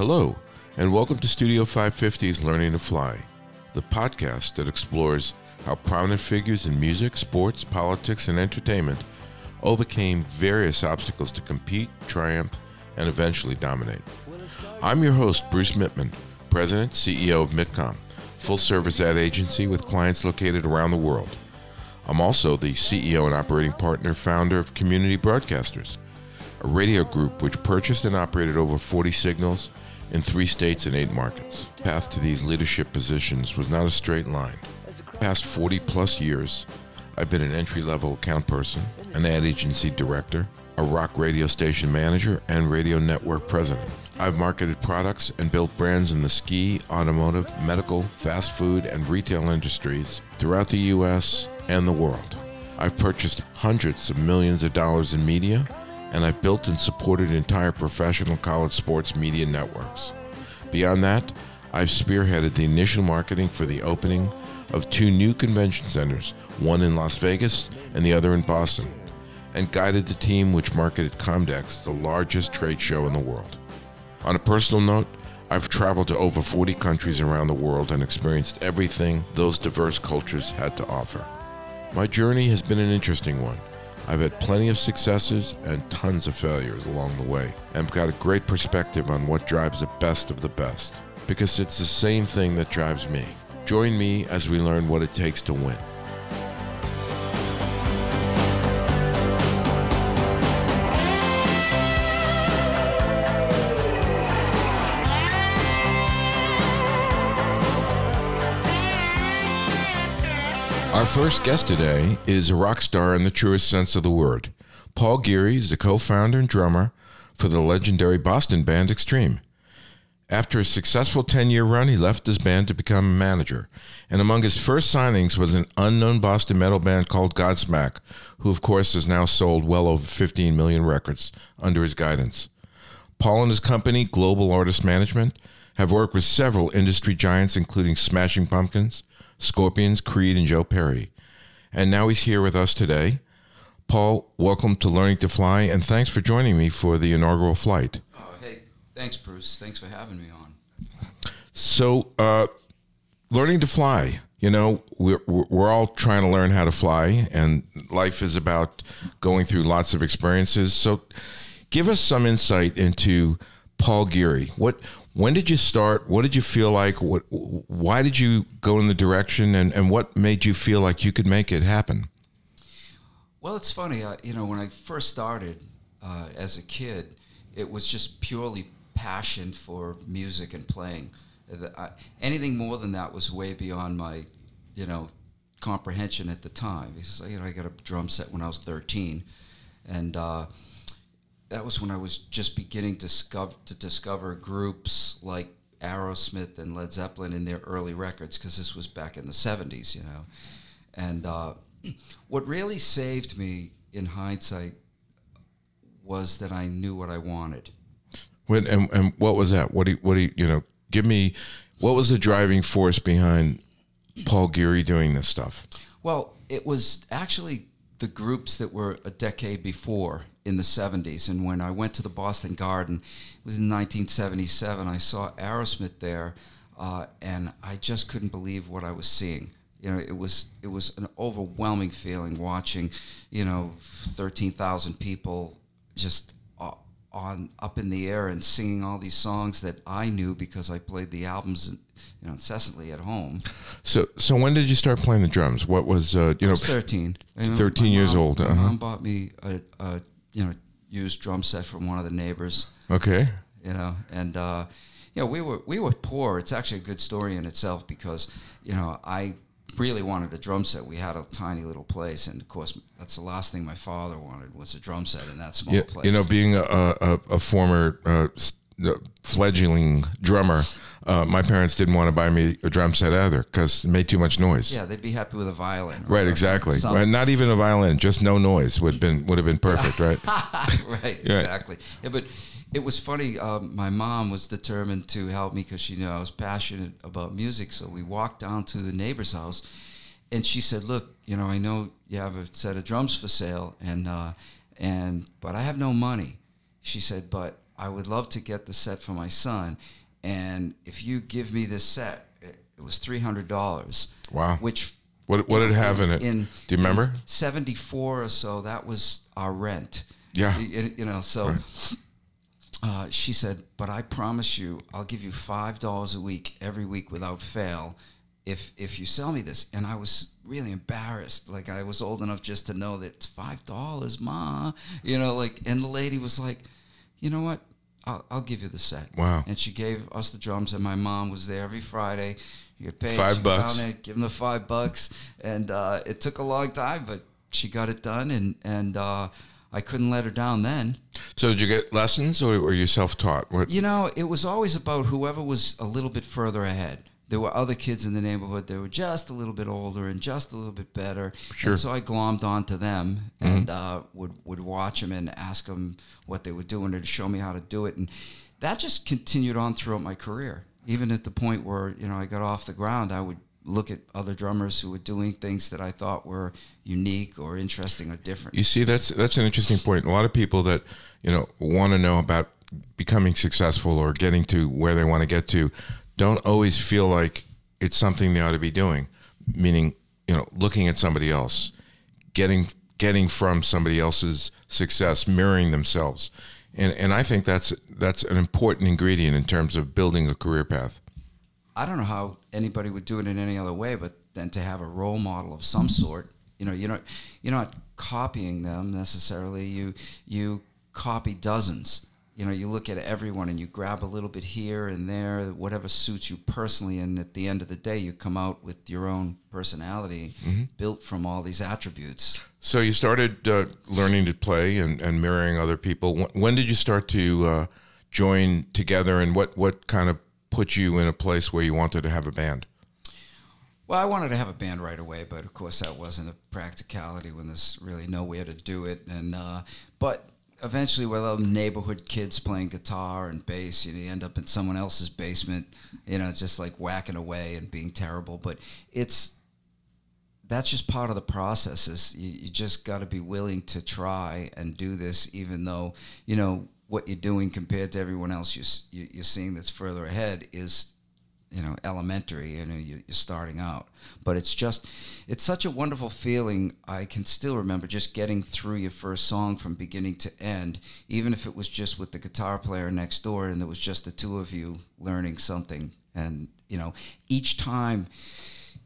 Hello, and welcome to Studio 550's Learning to Fly, the podcast that explores how prominent figures in music, sports, politics, and entertainment overcame various obstacles to compete, triumph, and eventually dominate. I'm your host, Bruce Mittman, President, CEO of Mitcom, full service ad agency with clients located around the world. I'm also the CEO and operating partner founder of Community Broadcasters, a radio group which purchased and operated over 40 signals in three states and eight markets. Path to these leadership positions was not a straight line. Past 40 plus years, I've been an entry level account person, an ad agency director, a rock radio station manager, and radio network president. I've marketed products and built brands in the ski, automotive, medical, fast food, and retail industries throughout the U.S. and the world. I've purchased hundreds of millions of dollars in media, and I've built and supported entire professional college sports media networks. Beyond that, I've spearheaded the initial marketing for the opening of two new convention centers, one in Las Vegas and the other in Boston, and guided the team which marketed Comdex, the largest trade show in the world. On a personal note, I've traveled to over 40 countries around the world and experienced everything those diverse cultures had to offer. My journey has been an interesting one. I've had plenty of successes and tons of failures along the way, and I've got a great perspective on what drives the best of the best, because it's the same thing that drives me. Join me as we learn what it takes to win. Our first guest today is a rock star in the truest sense of the word. Paul Geary is the co founder and drummer for the legendary Boston band Extreme. After a successful 10 year run, he left his band to become a manager. And among his first signings was an unknown Boston metal band called Godsmack, who, of course, has now sold well over 15 million records under his guidance. Paul and his company, Global Artist Management, have worked with several industry giants, including Smashing Pumpkins, Scorpions, Creed, and Joe Perry. And now he's here with us today. Paul, welcome to Learning to Fly, and thanks for joining me for the inaugural flight. Oh, hey, thanks, Bruce. Thanks for having me on. So, uh, learning to fly, you know, we're, we're all trying to learn how to fly, and life is about going through lots of experiences. So, give us some insight into Paul Geary. What when did you start? What did you feel like? What, why did you go in the direction, and, and what made you feel like you could make it happen? Well, it's funny. Uh, you know, when I first started uh, as a kid, it was just purely passion for music and playing. I, anything more than that was way beyond my, you know, comprehension at the time. You know, I got a drum set when I was 13, and uh, that was when I was just beginning to discover, to discover groups like Aerosmith and Led Zeppelin in their early records because this was back in the 70s, you know. And uh, what really saved me in hindsight was that I knew what I wanted. When, and, and what was that? What do you, what do you, you know, give me, what was the driving force behind Paul Geary doing this stuff? Well, it was actually the groups that were a decade before in the 70s. And when I went to the Boston Garden, it was in 1977, I saw Aerosmith there, uh, and I just couldn't believe what I was seeing. You know, it was it was an overwhelming feeling watching, you know, 13,000 people just uh, on up in the air and singing all these songs that I knew because I played the albums you know, incessantly at home. So, so when did you start playing the drums? What was uh, you know? thirteen. Thirteen years mom, old. Uh-huh. mom bought me a, a, you know used drum set from one of the neighbors. Okay. You know, and uh, you know we were we were poor. It's actually a good story in itself because you know I really wanted a drum set. We had a tiny little place, and of course, that's the last thing my father wanted was a drum set in that small yeah, place. You know, being a, a, a former uh, fledgling drummer, uh, my parents didn't want to buy me a drum set either because it made too much noise. Yeah, they'd be happy with a violin. Right, exactly. Right, not even a violin, just no noise would have been would have been perfect, right? right, exactly. Yeah, but it was funny. Um, my mom was determined to help me because she knew I was passionate about music. So we walked down to the neighbor's house, and she said, "Look, you know, I know you have a set of drums for sale, and uh, and but I have no money." She said, "But I would love to get the set for my son, and if you give me this set, it, it was three hundred dollars. Wow. Which What what did it have in it? in Do you remember? seventy four or so? That was our rent. Yeah. You, you know, so uh, she said, "But I promise you, I'll give you five dollars a week every week without fail." If, if you sell me this, and I was really embarrassed, like I was old enough just to know that it's five dollars, ma, you know, like, and the lady was like, you know what, I'll, I'll give you the set. Wow. And she gave us the drums, and my mom was there every Friday. You get paid. Five she'd go down bucks. there, give them the five bucks, and uh, it took a long time, but she got it done, and and uh, I couldn't let her down then. So did you get lessons or were you self taught? What You know, it was always about whoever was a little bit further ahead. There were other kids in the neighborhood that were just a little bit older and just a little bit better. Sure. And so I glommed onto them and uh, would would watch them and ask them what they were doing and show me how to do it. And that just continued on throughout my career. Even at the point where you know I got off the ground, I would look at other drummers who were doing things that I thought were unique or interesting or different. You see, that's that's an interesting point. A lot of people that you know want to know about becoming successful or getting to where they want to get to don't always feel like it's something they ought to be doing. Meaning, you know, looking at somebody else, getting getting from somebody else's success, mirroring themselves, and and I think that's that's an important ingredient in terms of building a career path. I don't know how anybody would do it in any other way, but than to have a role model of some sort. You know, you're not you're not copying them necessarily. You you copy dozens. You know, you look at everyone and you grab a little bit here and there, whatever suits you personally, and at the end of the day, you come out with your own personality built from all these attributes. So you started uh, learning to play and, and mirroring other people. When, when did you start to uh, join together, and what, what kind of put you in a place where you wanted to have a band? Well, I wanted to have a band right away, but of course that wasn't a practicality when there's really nowhere to do it. And uh, but eventually, with other neighborhood kids playing guitar and bass, you, know, you end up in someone else's basement, you know, just like whacking away and being terrible. But it's that's just part of the process. Is you, you just got to be willing to try and do this, even though you know what you're doing compared to everyone else you, you're seeing that's further ahead is you know elementary you know you- you're starting out. But it's just it's such a wonderful feeling i can still remember just getting through your first song from beginning to end even if it was just with the guitar player next door and there was just the two of you learning something. And you know each time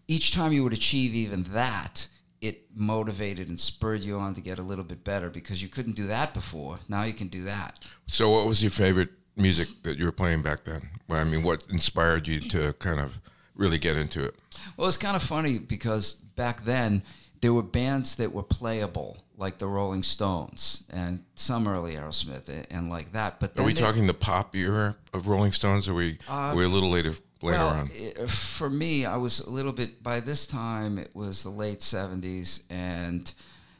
each time you would achieve even that it motivated and spurred you on to get a little bit better because you couldn't do that before. Now you can do that. So, what was your favorite music that you were playing back then? I mean, what inspired you to kind of really get into it? Well, it's kind of funny because back then there were bands that were playable, like the Rolling Stones and some early Aerosmith and, and like that. But Are we they- talking the pop era of Rolling Stones? Or are we uh, are we a little later later well, on? i- uh, for me, I was a little bit. By this time, it was the late '70s, and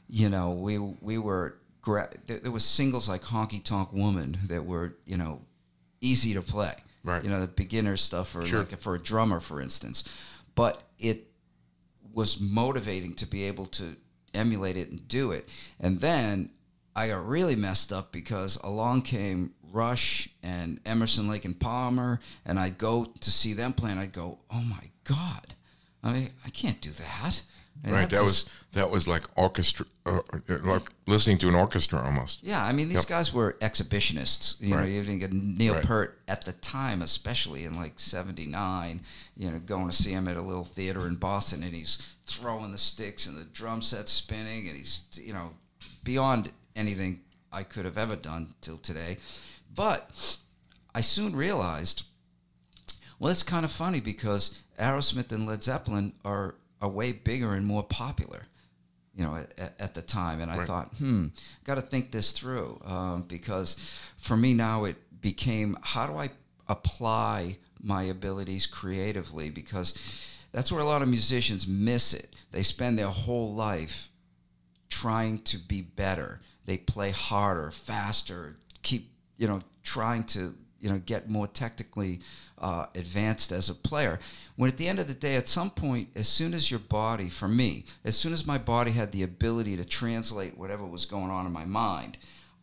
you know, we we were. Gra- there, there was singles like "Honky Tonk Woman" that were you know easy to play. Right. You know, the beginner stuff, for Sure. like for a drummer, for instance. But it was motivating to be able to emulate it and do it. And then I got really messed up because along came Rush and Emerson, Lake and Palmer, and I'd go to see them play, and I'd go, "Oh my god, I mean, I can't do that." And right. That was that was like orchestra, uh, like listening to an orchestra almost. Yeah, I mean, these Yep. guys were exhibitionists. You Right. know, even get Neil Right. Peart at the time, especially in like '79. You know, going to see him at a little theater in Boston, and he's throwing the sticks and the drum set spinning, and he's you know beyond anything I could have ever done till today. But I soon realized, well, it's kind of funny because Aerosmith and Led Zeppelin are are way bigger and more popular you know, at- at, the time. And I Right. thought, hmm, got to think this through um, because for me now it became how do I apply my abilities creatively? Because that's where a lot of musicians miss it. They spend their whole life trying to be better. They play harder, faster, keep, you know, trying to, you know, get more technically uh, advanced as a player. When at the end of the day, at some point, as soon as your body, for me, as soon as my body had the ability to translate whatever was going on in my mind,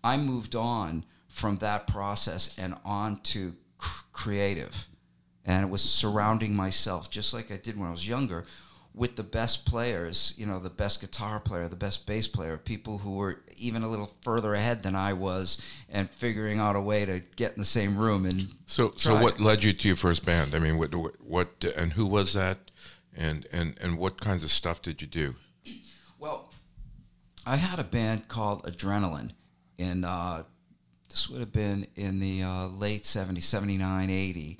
I moved on from that process and on to cr- creative. And it was surrounding myself, just like I did when I was younger, with the best players, you know, the best guitar player, the best bass player, people who were even a little further ahead than I was, and figuring out a way to get in the same room and So, so what led you to your first band? I mean, what, what, what and who was that, and and and what kinds of stuff did you do? Well, I had a band called Adrenaline, and uh, this would have been in the uh, late 70s, 79, 80.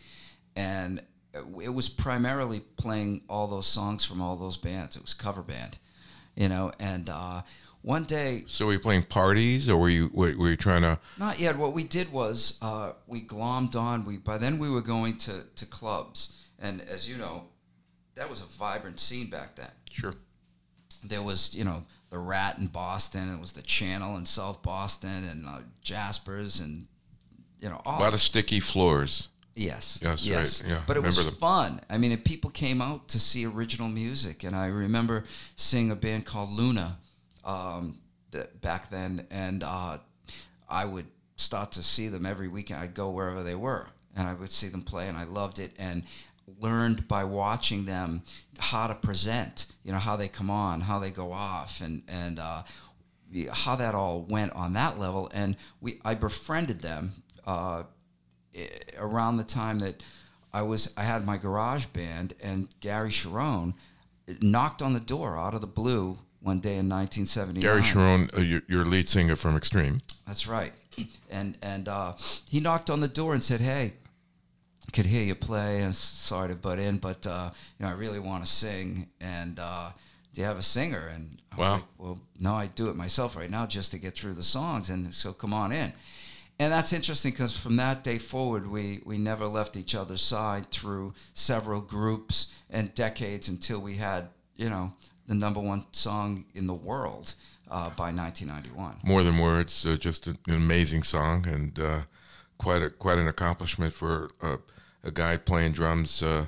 And it was primarily playing all those songs from all those bands. It was cover band, you know. And uh, one day, So were you playing parties, or were you were, were you trying to? not yet. What we did was uh, we glommed on. We by then we were going to, to clubs, and as you know, that was a vibrant scene back then. Sure. there was you know the Rat in Boston, it was the Channel in South Boston, and uh, Jaspers, and you know all A lot of sticky floors. Yes, Yes, right, yeah, But it was them. fun. I mean, if people came out to see original music, and I remember seeing a band called Luna um, that back then, and uh, I would start to see them every weekend. I'd go wherever they were, and I would see them play, and I loved it, and learned by watching them how to present. You know how they come on, how they go off, and and uh, how that all went on that level. And we, I befriended them uh, around the time that I was, I had my garage band, and Gary Cherone knocked on the door out of the blue one day in 1979. Gary Cherone, uh, your, your lead singer from Extreme. That's right. And and uh, he knocked on the door and said, "Hey, could hear you play, and sorry to butt in, but uh, you know I really want to sing, and uh, do you have a singer?" And I was Wow. like, well, no, I do it myself right now just to get through the songs, and so come on in. And that's interesting because from that day forward, we, we never left each other's side through several groups and decades until we had, you know, the number one song in the world uh, by 1991. More than words, uh, just an amazing song and uh, quite a quite an accomplishment for uh, a guy playing drums uh,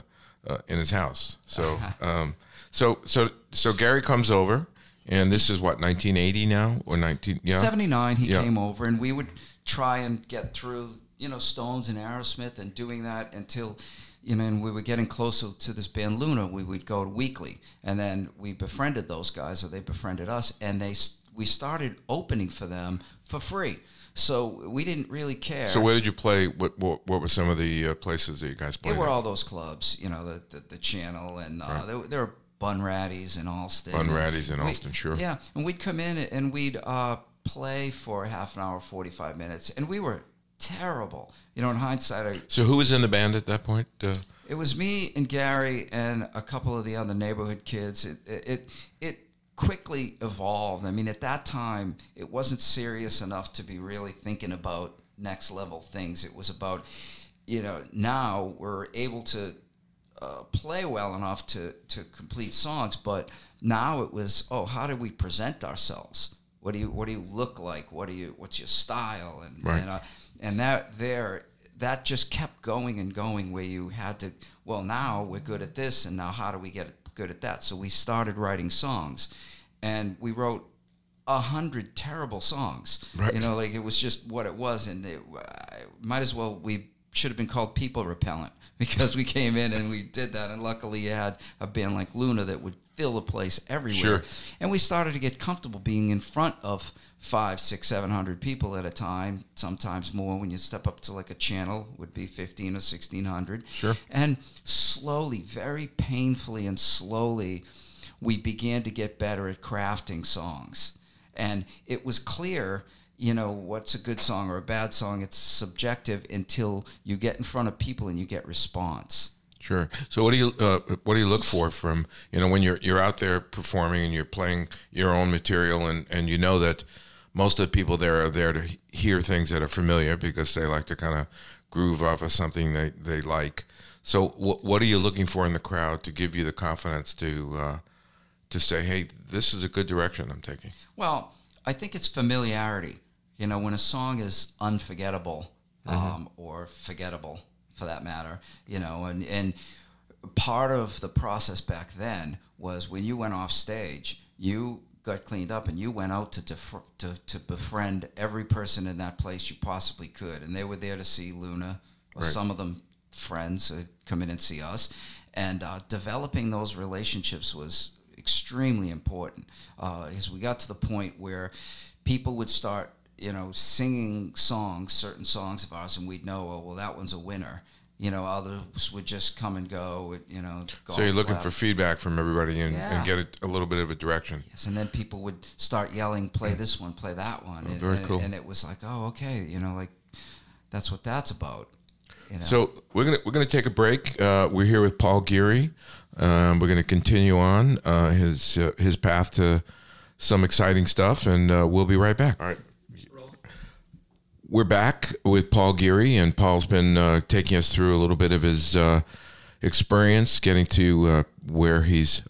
uh, in his house. So, um, so so so Gary comes over, and this is what 1980 now or 19 yeah 79 he Yeah. came over and we would try and get through you know stones and aerosmith and doing that until you know and we were getting closer to this band luna we would go weekly and then we befriended those guys or they befriended us and they we started opening for them for free so we didn't really care So where did you play? What what, what were some of the uh, places that you guys played? were at? all those clubs you know the the, the channel and uh, there, were- there were Bunratty's and Allston Bunratty's in We- Allston, sure. yeah and we'd come in and we'd uh, play for half an hour 45 minutes and we were terrible you know in hindsight I, So who was in the band at that point? Uh, it was me and Gary and a couple of the other neighborhood kids. It it it, it quickly evolved. I mean, at that time, it wasn't serious enough to be really thinking about next level things. It was about, you know, now we're able to uh, play well enough to to complete songs, but now it was, oh, how do we present ourselves? What do you what do you look like? What do you what's your style? And Right. and, uh, and that there that just kept going and going where you had to well now we're good at this and now how do we get good at that so we started writing songs and we wrote a hundred terrible songs Right. you know like it was just what it was and it I, might as well we should have been called people repellent because we came in and we did that and luckily you had a band like luna that would fill the place everywhere Sure. and we started to get comfortable being in front of five, six, seven hundred people at a time. Sometimes more when you step up to like a channel would be fifteen or sixteen hundred. Sure. And slowly, very painfully and slowly, we began to get better at crafting songs, and it was clear. You know what's a good song or a bad song? It's subjective until you get in front of people and you get response. Sure. So what do you uh, what do you look for from you know when you're you're out there performing and you're playing your own material and and you know that most of the people there are there to hear things that are familiar because they like to kind of groove off of something they they like. So what what are you looking for in the crowd to give you the confidence to uh, to say, hey, this is a good direction I'm taking? Well, I think it's familiarity. You know, when a song is unforgettable um, or forgettable, for that matter, you know, and, and part of the process back then was when you went off stage, you got cleaned up and you went out to, def- to to befriend every person in that place you possibly could, and they were there to see Luna, or Right. some of them friends come in and see us, and uh, developing those relationships was extremely important. Uh, as we got to the point where people would start, you know, singing songs, certain songs of ours, and we'd know, oh, well, that one's a winner. You know, others would just come and go. would, You know, So you're looking clap. for feedback from everybody and, Yeah. and get a, a little bit of a direction. Yes, and then people would start yelling, "Play this one, play that one," and, Oh, very and, cool. and it was like, "Oh, okay," you know, like that's what that's about. You know? So we're gonna we're gonna take a break. Uh, we're here with Paul Geary. Um, we're gonna continue on uh, his uh, his path to some exciting stuff, and uh, we'll be right back. All right. We're back with Paul Geary, and Paul's been uh, taking us through a little bit of his uh, experience, getting to uh, where he's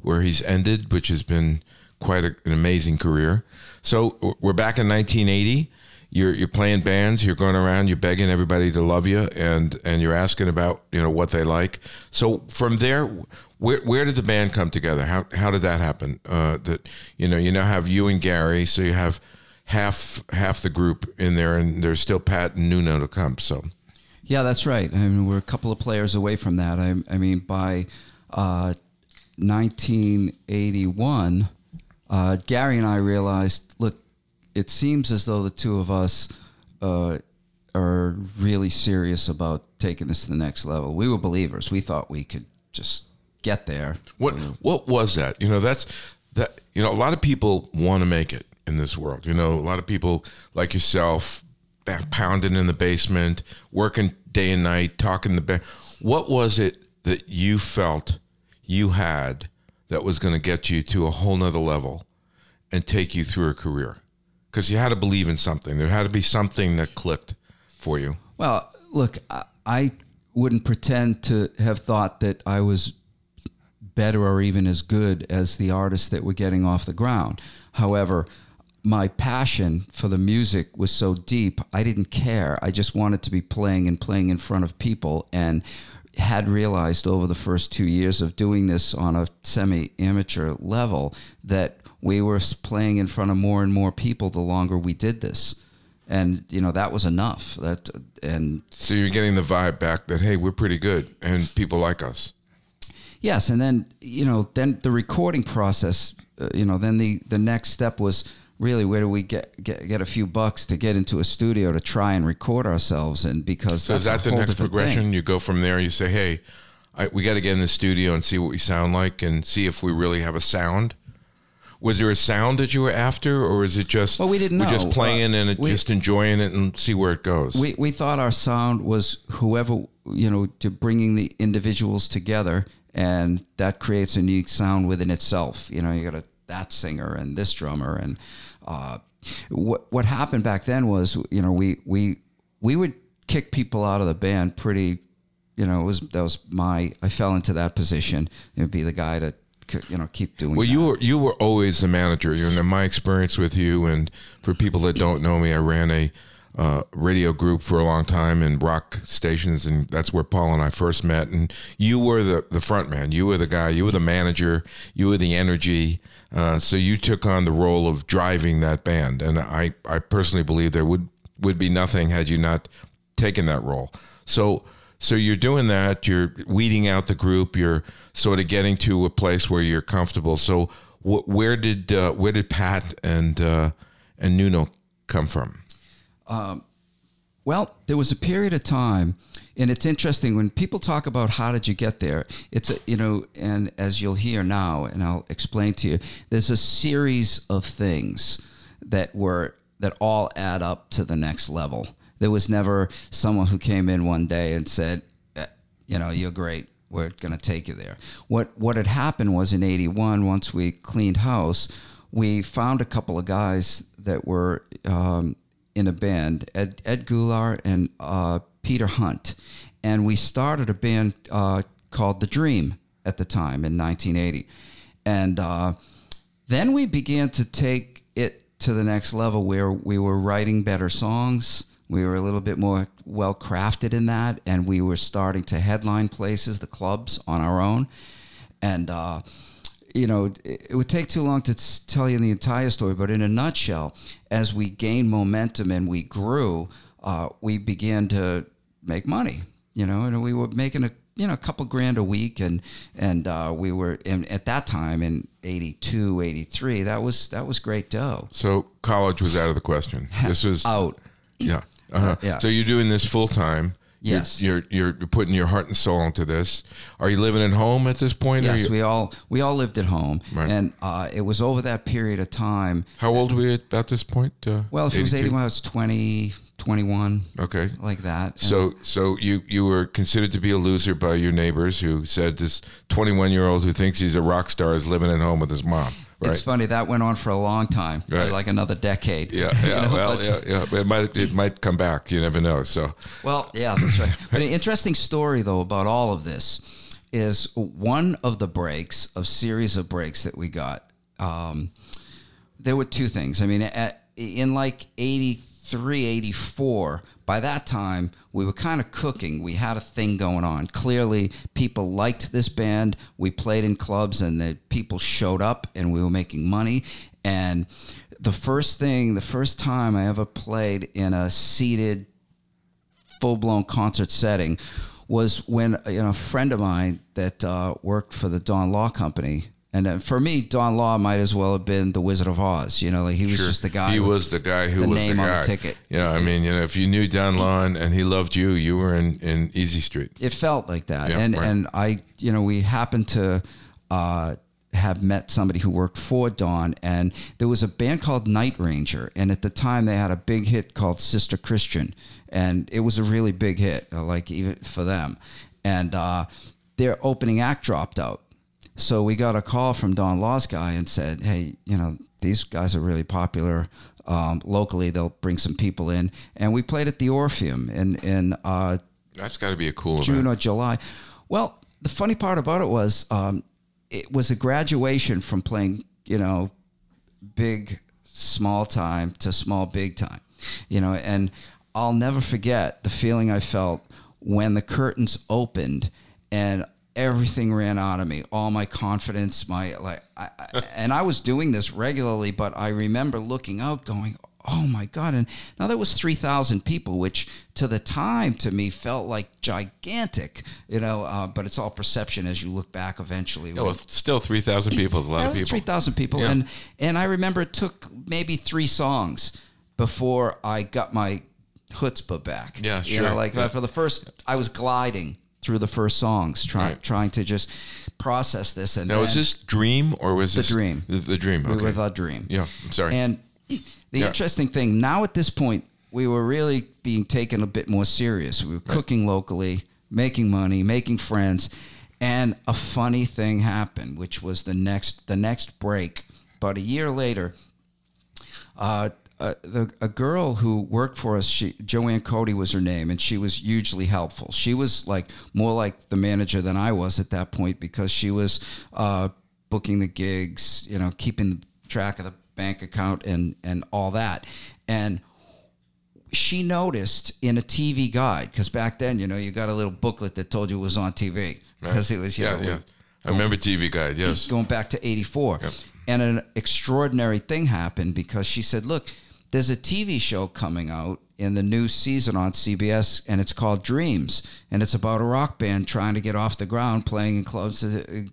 where he's ended, which has been quite a, an amazing career. So we're back in 1980. You're you're playing bands. You're going around. You're begging everybody to love you, and and you're asking about you know what they like. So from there, where where did the band come together? How how did that happen? Uh, that you know you now have you and Gary, so you have half half the group in there, and there's still Pat and Nuno to come. So yeah, that's right. I mean, we're a couple of players away from that. I, I mean, by uh, 1981, uh, Gary and I realized, look, it seems as though the two of us uh, are really serious about taking this to the next level. We were believers. We thought we could just get there. What what was that? You know, that's that. You know, a lot of people want to make it in this world. You know, a lot of people like yourself, pounding in the basement, working day and night, talking the band. What was it that you felt you had that was going to get you to a whole nother level and take you through a career? Because you had to believe in something. There had to be something that clicked for you. Well, look, I wouldn't pretend to have thought that I was better or even as good as the artists that were getting off the ground. However, my passion for the music was so deep, I didn't care. I just wanted to be playing and playing in front of people and had realized over the first two years of doing this on a semi amateur level that we were playing in front of more and more people the longer we did this. And you know that was enough. That and So you're getting the vibe back that hey, we're pretty good and people like us. Yes, and then you know, then the recording process. Uh, you know, then the the next step was really where do we get, get get a few bucks to get into a studio to try and record ourselves, and because So is that's that a the whole next progression? thing. You go from there. You say, "Hey, I, we got to get in the studio and see what we sound like, and see if we really have a sound." Was there a sound that you were after, or is it just Well, we didn't we're just playing Uh, and it, we- just enjoying it and see where it goes? We we thought our sound was whoever you know to bringing the individuals together, and that creates a unique sound within itself. You know, you got a that singer and this drummer, and uh, what what happened back then was you know we we we would kick people out of the band pretty. You know, it was that was my I fell into that position. It'd be the guy to you know keep doing. Well, that. you were you were always the manager. You know, my experience with you, and for people that don't know me, I ran a uh, radio group for a long time in rock stations, and that's where Paul and I first met. And you were the the front man. You were the guy. You were the manager. You were the energy. Uh, so you took on the role of driving that band, and I I personally believe there would would be nothing had you not taken that role. So. So you're doing that. You're weeding out the group. You're sort of getting to a place where you're comfortable. So wh- where did uh, where did Pat and uh, and Nuno come from? Well, there was a period of time, and it's interesting when people talk about how did you get there. It's a, you know, and as you'll hear now, and I'll explain to you, there's a series of things that were that all add up to the next level. There was never someone who came in one day and said, eh, you know, you're great. We're going to take you there. What what had happened was in '81, once we cleaned house, we found a couple of guys that were um, in a band, Ed, Ed Goulart and uh, Peter Hunt, and we started a band uh, called The Dream at the time in 1980, and uh, then we began to take it to the next level where we were writing better songs. We were a little bit more well crafted in that, and we were starting to headline places, the clubs, on our own. And uh, you know, it, would take too long to tell you the entire story, but in a nutshell, as we gained momentum and we grew, uh, we began to make money. You know, and we were making a you know a couple grand a week, and and uh, we were in, at that time in 82, 83, That was that was great dough. So college was out of the question. This was Out. yeah. Uh-huh. yeah. So you're doing this full time. Yes. You're, you're you're putting your heart and soul into this. Are you living at home at this point? Yes, you- we all we all lived at home, Right. and uh, it was over that period of time. How old were you at this point? Uh, Well, if it was 82? 81, I was 20, 21, Okay. like that. And- So so you you were considered to be a loser by your neighbors who said this 21 year old who thinks he's a rock star is living at home with his mom. Right. It's funny that went on for a long time, Right. like another decade. yeah, you yeah, know, well, but- yeah, yeah. It might it might come back. You never know. So Well, yeah, that's right. But an interesting story though about all of this is one of the breaks, a series of breaks that we got. Um, there were two things. I mean, at, in like 83, 84, by that time, we were kind of cooking. We had a thing going on. Clearly, people liked this band. We played in clubs and the people showed up and we were making money. And the first thing, the first time I ever played in a seated full blown concert setting was when you know a friend of mine that uh, worked for the Don Law Company. And uh, for me, Don Law might as well have been the Wizard of Oz. You know, like he was just the guy. He was the guy who the was name the on the guy. ticket. Yeah, I mean, you know, if you knew Don Law and he loved you, you were in, in Easy Street. It felt like that, Yeah, and right. and I, you know, we happened to uh, have met somebody who worked for Don, and there was a band called Night Ranger, and at the time they had a big hit called Sister Christian, and it was a really big hit, uh, like even for them, and uh, their opening act dropped out, so we got a call from Don Law's guy and said, hey, you know, these guys are really popular. Um, locally, they'll bring some people in, and we played at the Orpheum in in uh, That's got to be a cool June event. or July. Well, the funny part about it was um, it was a graduation from playing, you know, big small time to small big time, you know, and I'll never forget the feeling I felt when the curtains opened and everything ran out of me all my confidence my like I, I, and i was doing this regularly but i remember looking out going oh my god and now there was 3000 people which to the time to me felt like gigantic you know uh, but it's all perception as you look back eventually Yeah, well, still 3,000 people is a lot of people. three thousand people, Yeah. and and I remember it took maybe three songs before I got my chutzpah back. Yeah, You sure. know, like Yeah. for the first, I was gliding through the first songs, trying Right. trying to just process this. And Now, was this Dream or was this Dream. The, the Dream. we Okay. were the dream. yeah, I'm sorry. And the Yeah. interesting thing now at this point, we were really being taken a bit more serious. We were cooking locally, making money, making friends, and a funny thing happened, which was the next the next break. About a year later, uh, uh, the, a girl who worked for us, she, Joanne Cody was her name, and she was hugely helpful. She was like more like the manager than I was at that point because she was uh, booking the gigs, you know, keeping track of the bank account and and all that. And she noticed in a TV guide because back then, you know, you got a little booklet that told you it was on TV because it was, you yeah, know, yeah. I remember TV Guide, yes. going back to 84. And an extraordinary thing happened because she said, Look, there's a TV show coming out in the new season on CBS, and it's called Dreams. And it's about a rock band trying to get off the ground, playing in clubs to,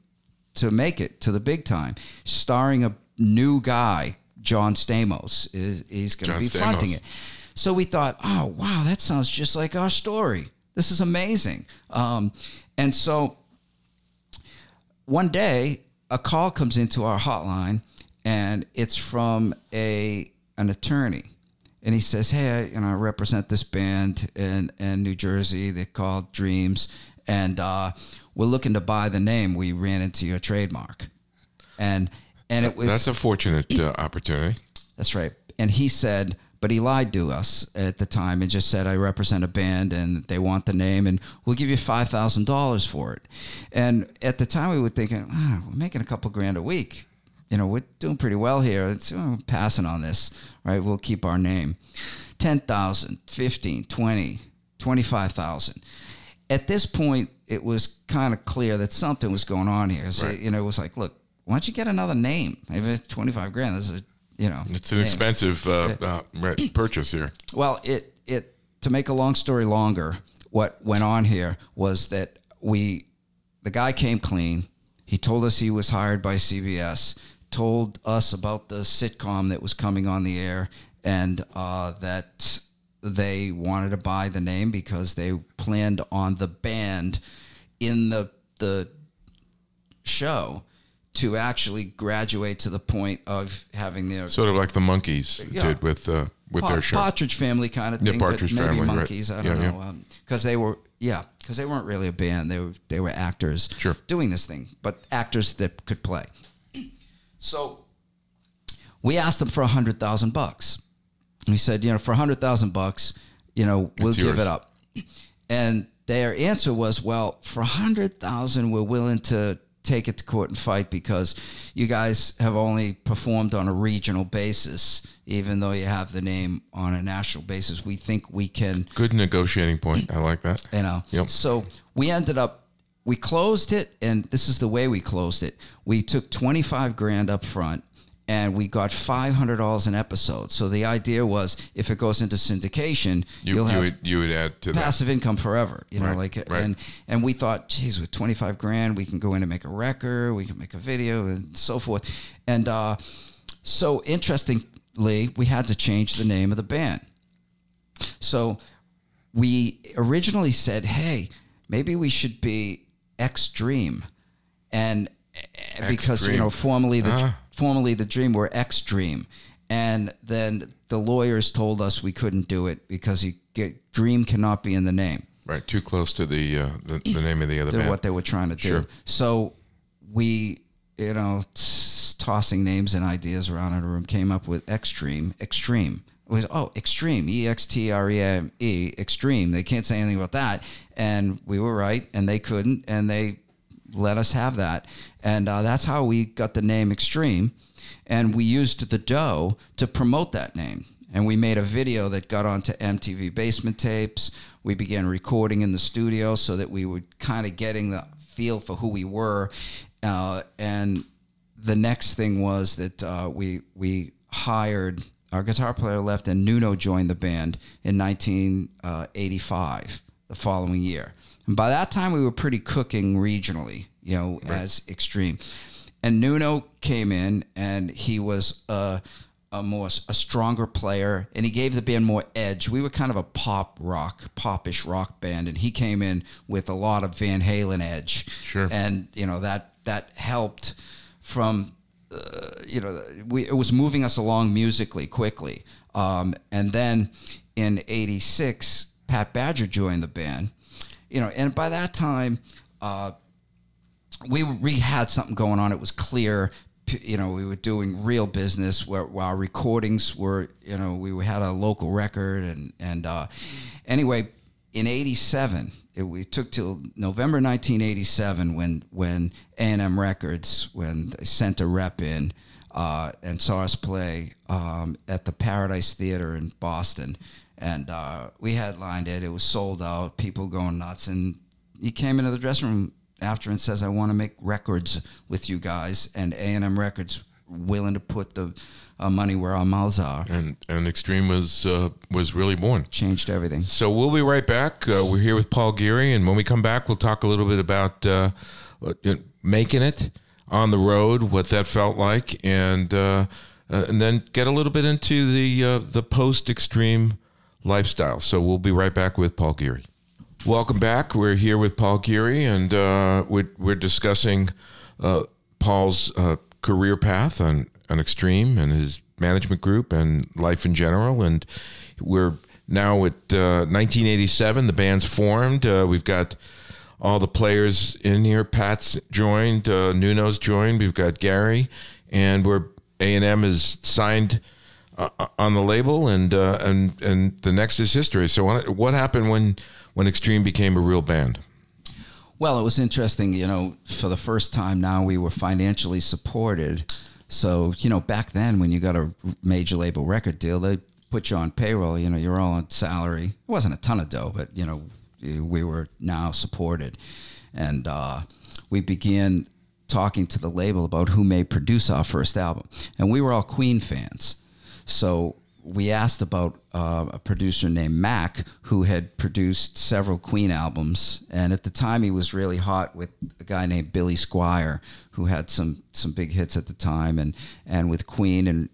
to make it to the big time, starring a new guy, John Stamos. Is, he's going to be fronting it. So we thought, oh, wow, that sounds just like our story. This is amazing. Um, and so one day a call comes into our hotline and it's from a an attorney and he says hey I, you know, I represent this band in, in New Jersey they're called Dreams and uh, we're looking to buy the name we ran into your trademark and and it was That's a fortunate uh, opportunity. that's right. And he said, but he lied to us at the time and just said, I represent a band and they want the name and we'll give you $5,000 for it. And at the time we were thinking, ah, we're making a couple grand a week. You know, we're doing pretty well here. It's oh, passing on this, right? We'll keep our name. 10,000, 15, 20, 25,000. At this point, it was kind of clear that something was going on here. So, Right. you know, it was like, look, why don't you get another name? Maybe it's twenty five grand. This is you know, It's an expensive uh, uh, right, purchase here. Well, it it to make a long story longer, what went on here was that we the guy came clean. He told us he was hired by CBS, told us about the sitcom that was coming on the air, and uh, that they wanted to buy the name because they planned on the band in the the show to actually graduate to the point of having their Sort of like the Monkees Yeah. did with uh, with their show. Partridge Family kind of Yeah, thing, Partridge but maybe Family, right. Monkees. I don't Yeah, know because they were yeah because they weren't really a band. They were they were actors Sure. doing this thing, but actors that could play. So we asked them for a hundred thousand bucks. We said, you know, for a hundred thousand bucks, you know, we'll It's give yours. it up. And their answer was, well, for a hundred thousand, we're willing to take it to court and fight because you guys have only performed on a regional basis, even though you have the name on a national basis. We think we can Good negotiating point. I like that. you know. Yep. So we ended up we closed it, and this is the way we closed it. We took twenty five grand up front, and we got five hundred dollars an episode. So the idea was, if it goes into syndication, You, will you, have would, you would add to that. passive income forever. You know, Right, like right. and and we thought, geez, with twenty five grand, we can go in and make a record, we can make a video, and so forth. And uh, so interestingly, we had to change the name of the band. So we originally said, hey, maybe we should be Extreme, and and because you know formerly the Ah. formerly the Dream were Extreme, and then the lawyers told us we couldn't do it because you get Dream cannot be in the name. Right, too close to the uh, the, the name of the other what they were trying to do. Sure. So we, you know, s- tossing names and ideas around in a room, came up with Extreme. Extreme. Was oh Extreme E X T R E M E Extreme. They can't say anything about that, and we were right, and they couldn't, and they let us have that, and uh, that's how we got the name Extreme, and we used the dough to promote that name. And we made a video that got onto MTV basement tapes. We began recording in the studio so that we were kind of getting the feel for who we were. Uh, and the next thing was that uh, we we hired our guitar player left and Nuno joined the band in 1985, the following year. And by that time, we were pretty cooking regionally, you know, as Extreme. And Nuno came in, and he was a, a more a stronger player, and he gave the band more edge. We were kind of a pop rock, popish rock band, and he came in with a lot of Van Halen edge. Sure. And you know that that helped from uh, you know, we, it was moving us along musically quickly. Um, and then in '86, Pat Badger joined the band. You know, and by that time, uh, we we had something going on. It was clear. You know, we were doing real business where, our recordings were. You know, we had a local record, and and uh, anyway, in '87, it, we took till November 1987 when when A&M Records when they sent a rep in uh, and saw us play um, at the Paradise Theater in Boston, and uh, we headlined it. It was sold out. People going nuts, and he came into the dressing room after and says, "I want to make records with you guys," and A&M Records willing to put the uh, money where our mouths are. and and Extreme was uh, was really born. Changed everything. So we'll be right back. Uh, we're here with Paul Geary, and when we come back, we'll talk a little bit about uh, uh, making it on the road, what that felt like, and uh, uh, and then get a little bit into the uh, the post extreme lifestyle. So we'll be right back with Paul Geary. Welcome back. We're here with Paul Geary, and uh, we're we're discussing uh, Paul's uh, career path on on Extreme and his management group and life in general. And we're now at uh, 1987. The band's formed. Uh, we've got all the players in here. Pat's joined. Uh, Nuno's joined. We've got Gary, and we're A and M is signed uh, on the label, and uh, and and the next is history. So what, what happened when when Extreme became a real band? Well, it was interesting, you know, for the first time now we were financially supported. So, you know, back then when you got a major label record deal, they put you on payroll, you know, you're all on salary. It wasn't a ton of dough, but, you know, we were now supported. And uh, we began talking to the label about who may produce our first album, and we were all Queen fans. So we asked about uh, a producer named Mack who had produced several Queen albums, and at the time he was really hot with a guy named Billy Squier who had some some big hits at the time, and and with Queen, and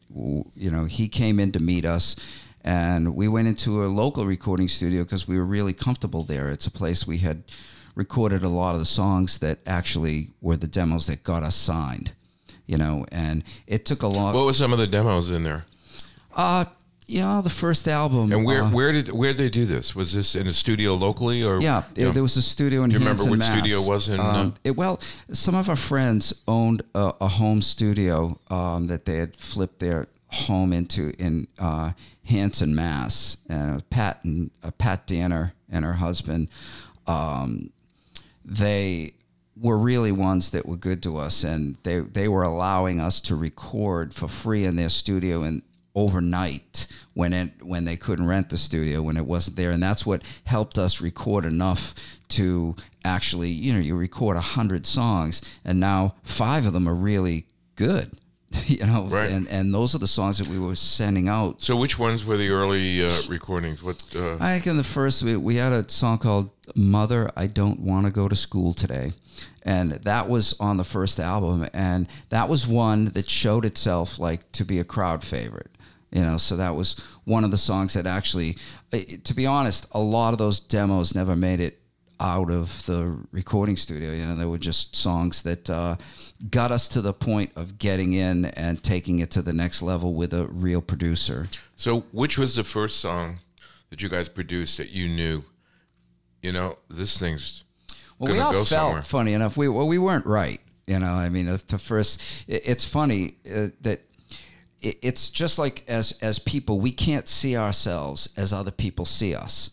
you know he came in to meet us. And we went into a local recording studio because we were really comfortable there. It's a place we had recorded a lot of the songs that actually were the demos that got us signed, you know. And it took a long. What were some of the demos in there? Uh, yeah, the first album. And where uh, where did where did they do this? Was this in a studio locally or? Yeah, you know? there was a studio in Do you remember Hanson, what Mass. studio was in, Um, uh, it, well, some of our friends owned a, a home studio um, that they had flipped their home into in uh, Hanson, Mass. And Pat and uh, Pat Danner and her husband, um, they were really ones that were good to us, and they they were allowing us to record for free in their studio and overnight when it when they couldn't rent the studio when it wasn't there, and that's what helped us record enough to actually you know you record a hundred songs, and now five of them are really good. You know, Right. and and those are the songs that we were sending out So which ones were the early uh, recordings? What? Uh, I think in the first we, we had a song called "Mother, I Don't Want to Go to School Today," and that was on the first album, and that was one that showed itself like to be a crowd favorite. You know, so that was one of the songs that actually, to be honest, a lot of those demos never made it out of the recording studio. You know, they were just songs that uh, got us to the point of getting in and taking it to the next level with a real producer. so which was the first song that you guys produced that you knew? You know, this thing's Well, we all go felt somewhere. funny enough. We well, we weren't right. You know, I mean, at the first, it, it's funny uh, that it, it's just like as as people, we can't see ourselves as other people see us.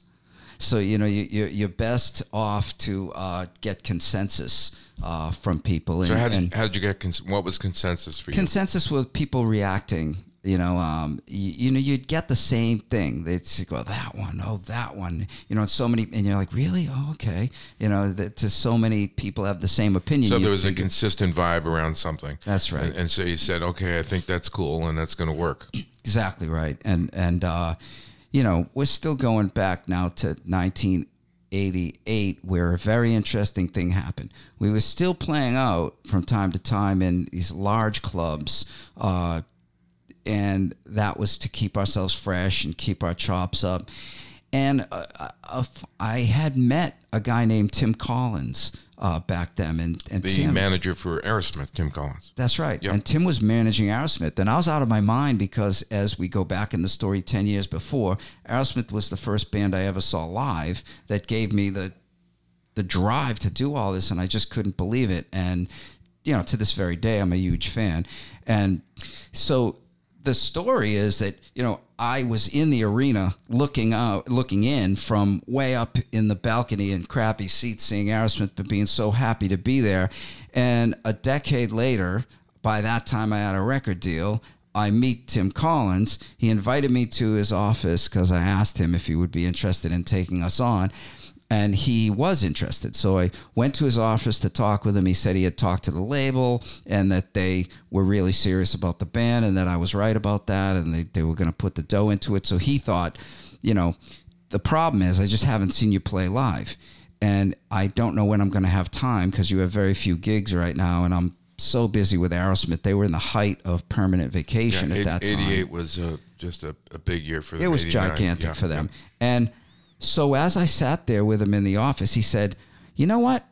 So you know, you, you're, you're best off to uh, get consensus uh, from people. And, So how and did, how did you get? Cons- what was consensus for you? consensus with people reacting. You know, um, you, you know, you'd get the same thing. They'd go that one, oh that one. You know, and so many, and you're like, really? Oh, okay. You know, that to so many people have the same opinion. so there was a consistent vibe around something. That's right. And, and so you said, okay, I think that's cool, and that's going to work. Exactly right. And and uh, you know, we're still going back now to 1988, where a very interesting thing happened. We were still playing out from time to time in these large clubs. Uh, and that was to keep ourselves fresh and keep our chops up. And uh, uh, I had met a guy named Tim Collins uh, back then, and, and The Tim, manager for Aerosmith, Tim Collins. that's right. Yep. And Tim was managing Aerosmith. And I was out of my mind because as we go back in the story 10 years before, Aerosmith was the first band I ever saw live that gave me the the drive to do all this and I just couldn't believe it. And you know, to this very day I'm a huge fan. And so the story is that, you know, I was in the arena looking out looking in from way up in the balcony in crappy seats seeing Aerosmith but being so happy to be there. And a decade later, by that time I had a record deal. I meet Tim Collins. He invited me to his office because I asked him if he would be interested in taking us on and he was interested. So I went to his office to talk with him. He said he had talked to the label and that they were really serious about the band and that I was right about that and they, they were going to put the dough into it. So he thought, you know, the problem is I just haven't seen you play live. And I don't know when I'm going to have time because you have very few gigs right now. And I'm so busy with Aerosmith. They were in the height of permanent vacation Yeah, at eight- that time 88 was uh, just a, a big year for them. it was 89, gigantic yeah, for them. And so as I sat there with him in the office, he said, "You know what?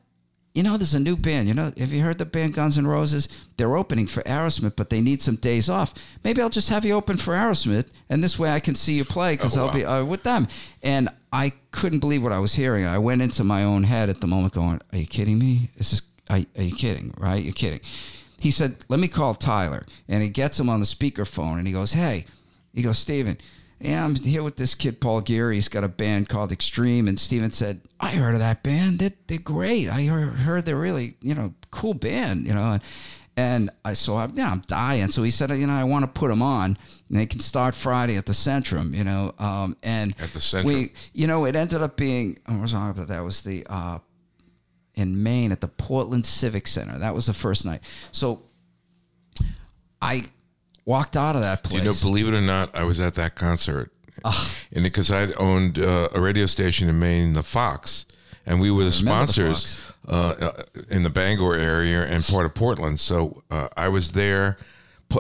You know, there's a new band. You know, have you heard the band Guns N' Roses? They're opening for Aerosmith, but they need some days off. Maybe I'll just have you open for Aerosmith, and this way I can see you play because Oh, I'll be uh, with them." And I couldn't believe what I was hearing. I went into my own head at the moment, going, "Are you kidding me? This is? Are, are you kidding? Right? You're kidding." He said, "Let me call Tyler," and he gets him on the speakerphone, and he goes, "Hey." He goes, Steven, yeah, I'm here with this kid, Paul Geary. He's got a band called Extreme. And Steven said, I heard of that band. They're, they're great. I heard, they're really, you know, cool band, you know. And, and I so I'm, yeah, I'm dying. So he said, you know, I want to put them on. And they can start Friday at the Centrum, you know. Um, and At the Centrum. we, you know, it ended up being, I was on about that was the uh, in Maine at the Portland Civic Center. That was the first night. So I walked out of that place. You know, believe it or not, I was at that concert, and because I'd owned uh, a radio station in Maine, the Fox, and we were the remember the sponsors uh, uh, in the Bangor area and part of Portland. So uh, I was there.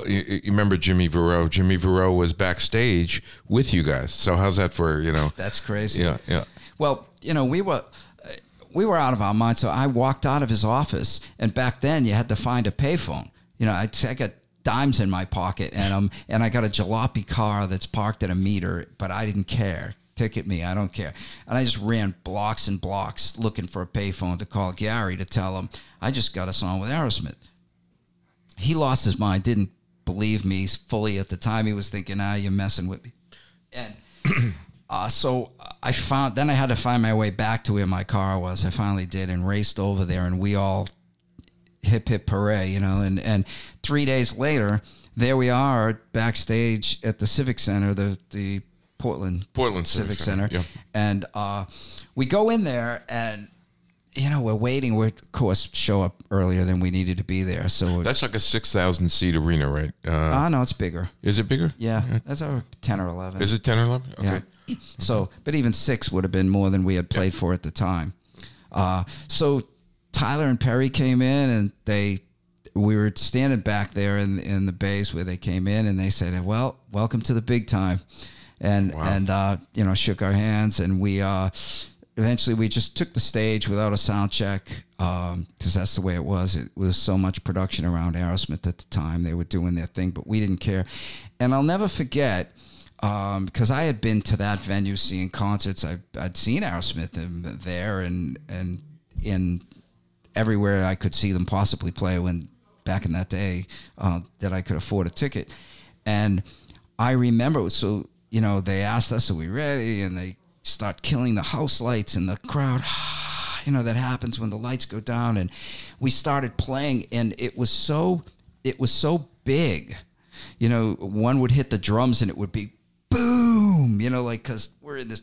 You you remember Jimmy Verow? Jimmy Verow was backstage with you guys. So how's that for you know? That's crazy. Yeah, yeah. Well, you know, we were uh, we were out of our mind, so I walked out of his office, and back then you had to find a payphone. You know, I, I got dimes in my pocket, and um, and I got a jalopy car that's parked at a meter, but I didn't care. Ticket me, I don't care. And I just ran blocks and blocks looking for a payphone to call Gary to tell him I just got a song with Aerosmith. He lost his mind, didn't believe me fully at the time. He was thinking, ah, you're messing with me. And uh, so I found, then I had to find my way back to where my car was. I finally did and raced over there, and we all hip hip hooray, you know. And, and three days later, there we are backstage at the Civic Center, the, the Portland Portland Civic Center. Yeah. And uh, we go in there, and, you know, we're waiting. We're, of course, show up earlier than we needed to be there. So, That's like a six thousand seat arena, right? Uh, ah, no, it's bigger. is it bigger? Yeah, that's our 10 or 11. Is it ten or eleven? Okay. Yeah. So, but even six would have been more than we had played for at the time. Uh, so Tyler and Perry came in and they, we were standing back there in, in the bays where they came in and they said, well, welcome to the big time. And, Wow. and, uh, you know, shook our hands and we, uh, eventually we just took the stage without a sound check. Um, cause that's the way it was. It was so much production around Aerosmith at the time. They were doing their thing, but we didn't care. And I'll never forget, because I had been to that venue seeing concerts. I, I'd seen Aerosmith in, there and and in everywhere I could see them possibly play when back in that day uh, that I could afford a ticket. And I remember, so you know, they asked us, "Are we ready?" And they start killing the house lights and the crowd. You know that happens when the lights go down, and we started playing, and it was so it was so big. You know, one would hit the drums, and it would be boom. You know, like because we're in this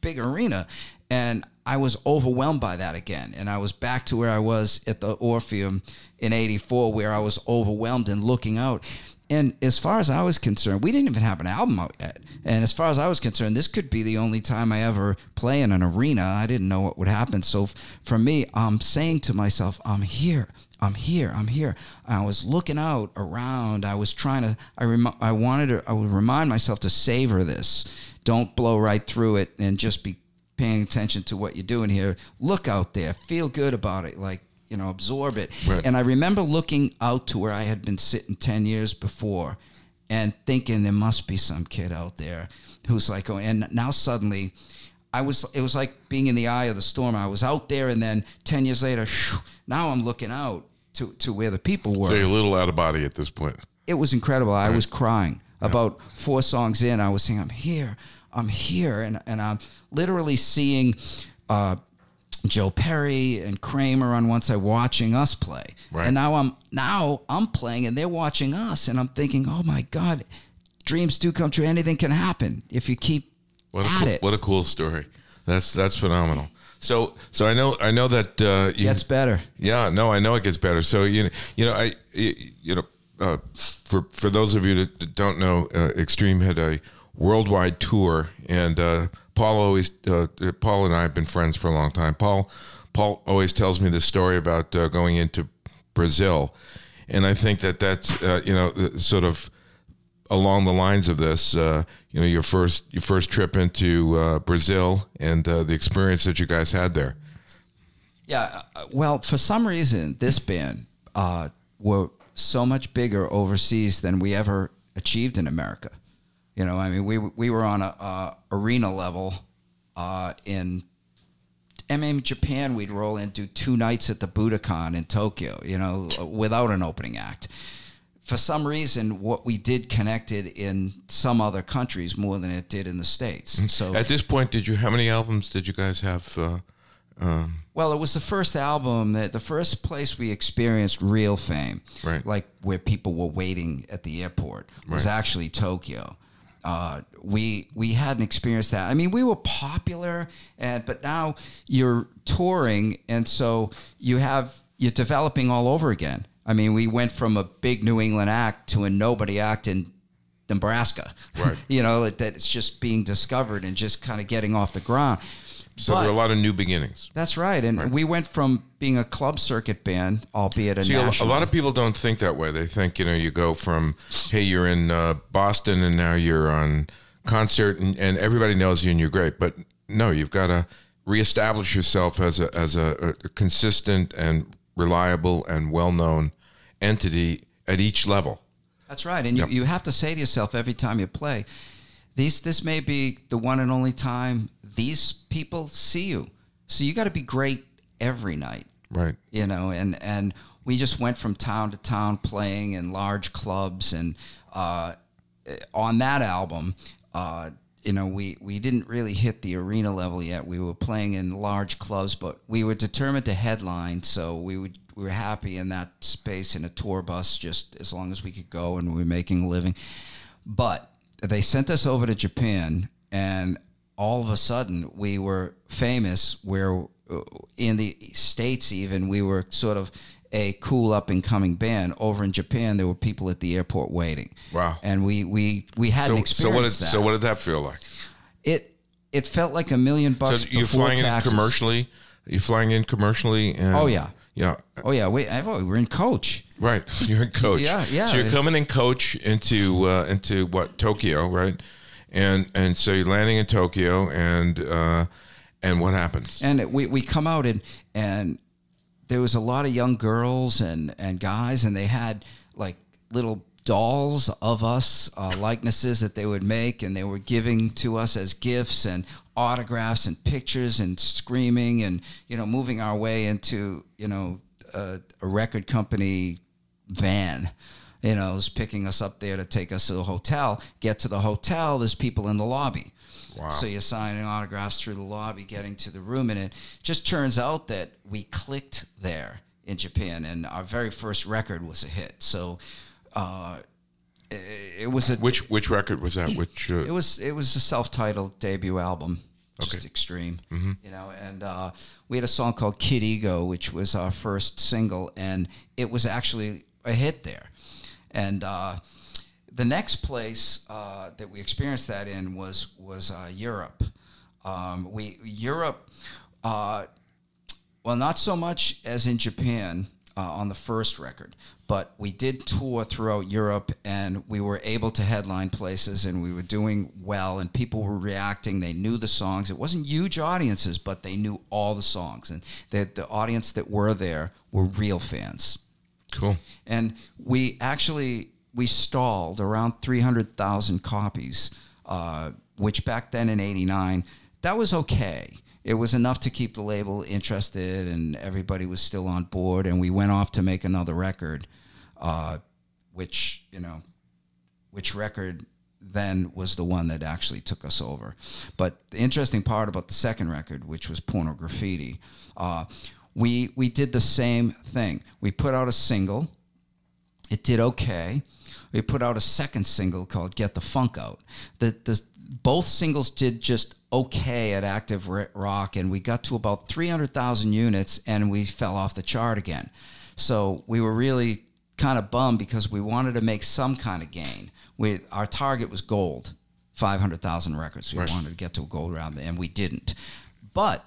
big arena, and I was overwhelmed by that again, and I was back to where I was at the Orpheum in '84, where I was overwhelmed and looking out. And as far as I was concerned, we didn't even have an album out yet. And as far as I was concerned, this could be the only time I ever play in an arena. I didn't know what would happen. So f- for me, I'm saying to myself, I'm here. I'm here. I'm here. I was looking out around. I was trying to. I rem- I wanted to. I would remind myself to savor this. Don't blow right through it and just be paying attention to what you're doing here. Look out there. Feel good about it. Like you know, absorb it. Right. And I remember looking out to where I had been sitting ten years before, and thinking there must be some kid out there who's like, oh, and now suddenly. I was. It was like being in the eye of the storm. I was out there, and then ten years later, shoo, now I'm looking out to, to where the people were So you're a little out of body at this point. it was incredible. I was crying. About four songs in, I was saying, "I'm here, I'm here," and and I'm literally seeing uh, Joe Perry and Kramer on one side watching us play, Right. and now I'm now I'm playing and they're watching us, and I'm thinking, "Oh my God, dreams do come true. Anything can happen if you keep What a at cool, it." what a cool story. That's that's phenomenal. So so I know I know that uh, you, Gets better. Yeah, no, I know it gets better. So you know, you know, I you know, uh, for for those of you that that don't know, uh, Extreme had a worldwide tour, and uh, Paul always uh, Paul and I have been friends for a long time. Paul Paul always tells me this story about uh, going into Brazil, and I think that that's uh, you know sort of along the lines of this. Uh, you know, your first your first trip into uh, Brazil and uh, the experience that you guys had there. Yeah. Well, for some reason, this band were so much bigger overseas than we ever achieved in America. You know, I mean, we we were on a, uh arena level uh, in. Mean, Japan, we'd roll in do two nights at the Budokan in Tokyo. You know, without an opening act. For some reason, what we did connected in some other countries more than it did in the states. So At this point, did you how many albums did you guys have? Uh, um, Well, it was the first album that the first place we experienced real fame, Right. Like where people were waiting at the airport was Right. actually Tokyo, uh, we we hadn't experienced that. I mean, we were popular, and but now you're touring, and so you have you're developing all over again. I mean, we went from a big New England act to a nobody act in Nebraska. Right. you know that it's just being discovered and just kind of getting off the ground. So But- there are a lot of new beginnings. That's right, and we went from being a club circuit band, albeit a See, a, a lot of people don't think that way. They think, you know, you go from, hey, you're in uh, Boston and now you're on concert and, and everybody knows you and you're great. But no, you've got to reestablish yourself as a, as a, a consistent and reliable and well known entity at each level. That's right, and you, you have to say to yourself every time you play, these this may be the one and only time these people see you. So you got to be great every night. Right. you know and and we just went from town to town playing in large clubs and uh, on that album uh, you know we we didn't really hit the arena level yet we were playing in large clubs but we were determined to headline so we would we were happy in that space in a tour bus just as long as we could go and we were making a living but they sent us over to Japan, and all of a sudden we were famous. Where uh, in the states, even we were sort of a cool up and coming band. Over in Japan, there were people at the airport waiting. Wow. And we we we hadn't So, so what did that. so what did that feel like? it it felt like a million So bucks you're before flying in commercially. You're flying in commercially. And, Oh, yeah. Yeah. Oh yeah, we I've, we were in coach. Right, you're in coach. Yeah, yeah, So you're coming in coach into uh, into what Tokyo, right? And and so you're landing in Tokyo, and uh, and what happens? and we, we come out and and there was a lot of young girls and and guys and they had like little dolls of us uh, likenesses that they would make and they were giving to us as gifts and autographs and pictures and screaming and you know moving our way into you know a, a record company van you know was picking us up there to take us to the hotel get to the hotel there's people in the lobby Wow. so you're signing autographs through the lobby, getting to the room, and it just turns out that we clicked there in Japan, and our very first record was a hit. So uh, it, it was a Which which record was that? Which it uh, was it was a self-titled debut album, just Okay. extreme, you know. And uh, we had a song called Kid Ego, which was our first single, and it was actually a hit there. And uh, the next place uh, that we experienced that in was was uh, Europe. Um, we Europe, uh, well, not so much as in Japan uh, on the first record, but we did tour throughout Europe, and we were able to headline places, and we were doing well, and people were reacting. They knew the songs. It wasn't huge audiences, but they knew all the songs, and the the audience that were there were real fans cool? and we actually we stalled around 300,000 copies, uh, which back then in '89 that was okay. It was enough to keep the label interested, and everybody was still on board. And we went off to make another record, uh, which you know, which record then was the one that actually took us over. But the interesting part about the second record, which was Pornograffitti, uh, we we did the same thing. We put out a single. It did okay. We put out a second single called "Get the Funk Out." The the both singles did just okay at Active Rock, and we got to about three hundred thousand units, and we fell off the chart again. So we were really kind of bummed because we wanted to make some kind of gain. We our target was gold, five hundred thousand records. We Right. wanted to get to a gold round, and we didn't. But